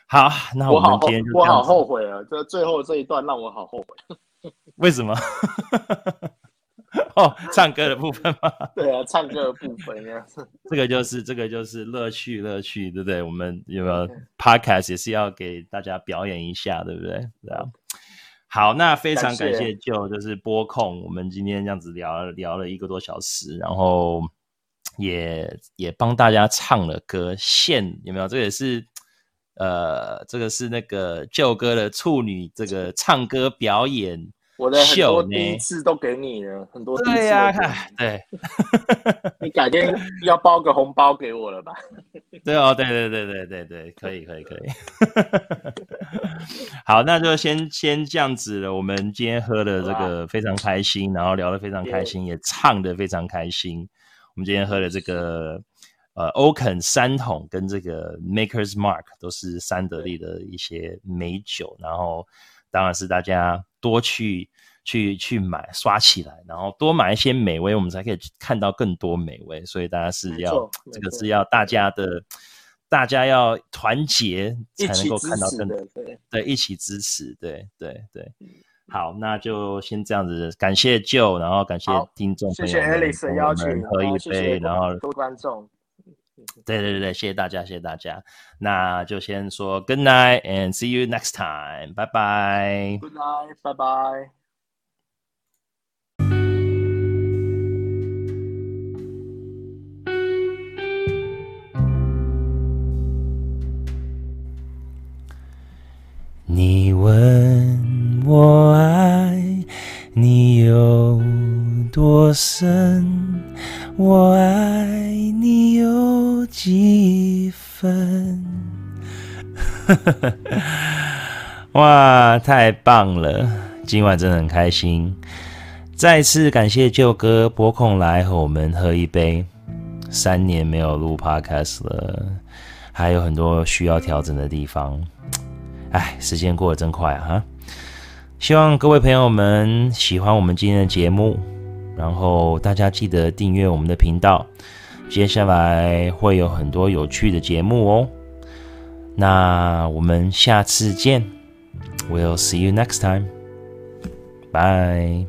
好，那我们今天就我好后悔啊，这最后这一段让我好后悔。为什么？哦，唱歌的部分吗？对啊，唱歌的部分呀。这个就是这个就是乐趣乐趣，对不对？我们有没有 podcast 也是要给大家表演一下，对不对？对啊。好，那非常感谢 Joe，就是播控，我们今天这样子聊聊了一个多小时，然后也也帮大家唱了歌，献有没有？这个也是呃，这个是那个 Joe 哥的处女这个唱歌表演。我的很多第一次都给你了，很多第一次。对呀，对，你改天要包个红包给我了吧？对哦，对对对对对对，可以可以可以。好，那就先先这样子了。我们今天喝的这个非常开心，然后聊得非常开心，也唱得非常开心。我们今天喝的这个呃欧肯三桶跟这个 Maker's Mark 都是三得利的一些美酒，然后当然是大家。多去去去买刷起来，然后多买一些美味，我们才可以看到更多美味。所以大家是要这个是要大家的，大家要团结才能够看到更多。对对，一起支持，对对对。好，那就先这样子，感谢 Joe，然后感谢听众朋友，谢谢 Alice 的邀请，喝一杯，然后多观众。对对对对，谢谢大家，谢谢大家。那就先说 Good night and see you next time，拜拜。Good night，拜拜。你问我爱你有多深？我爱几分？哇，太棒了！今晚真的很开心。再次感谢舅哥拨空来和我们喝一杯。三年没有录 Podcast 了，还有很多需要调整的地方。哎，时间过得真快啊！希望各位朋友们喜欢我们今天的节目。然后大家记得订阅我们的频道，接下来会有很多有趣的节目哦那我们下次见 we'll see you next time bye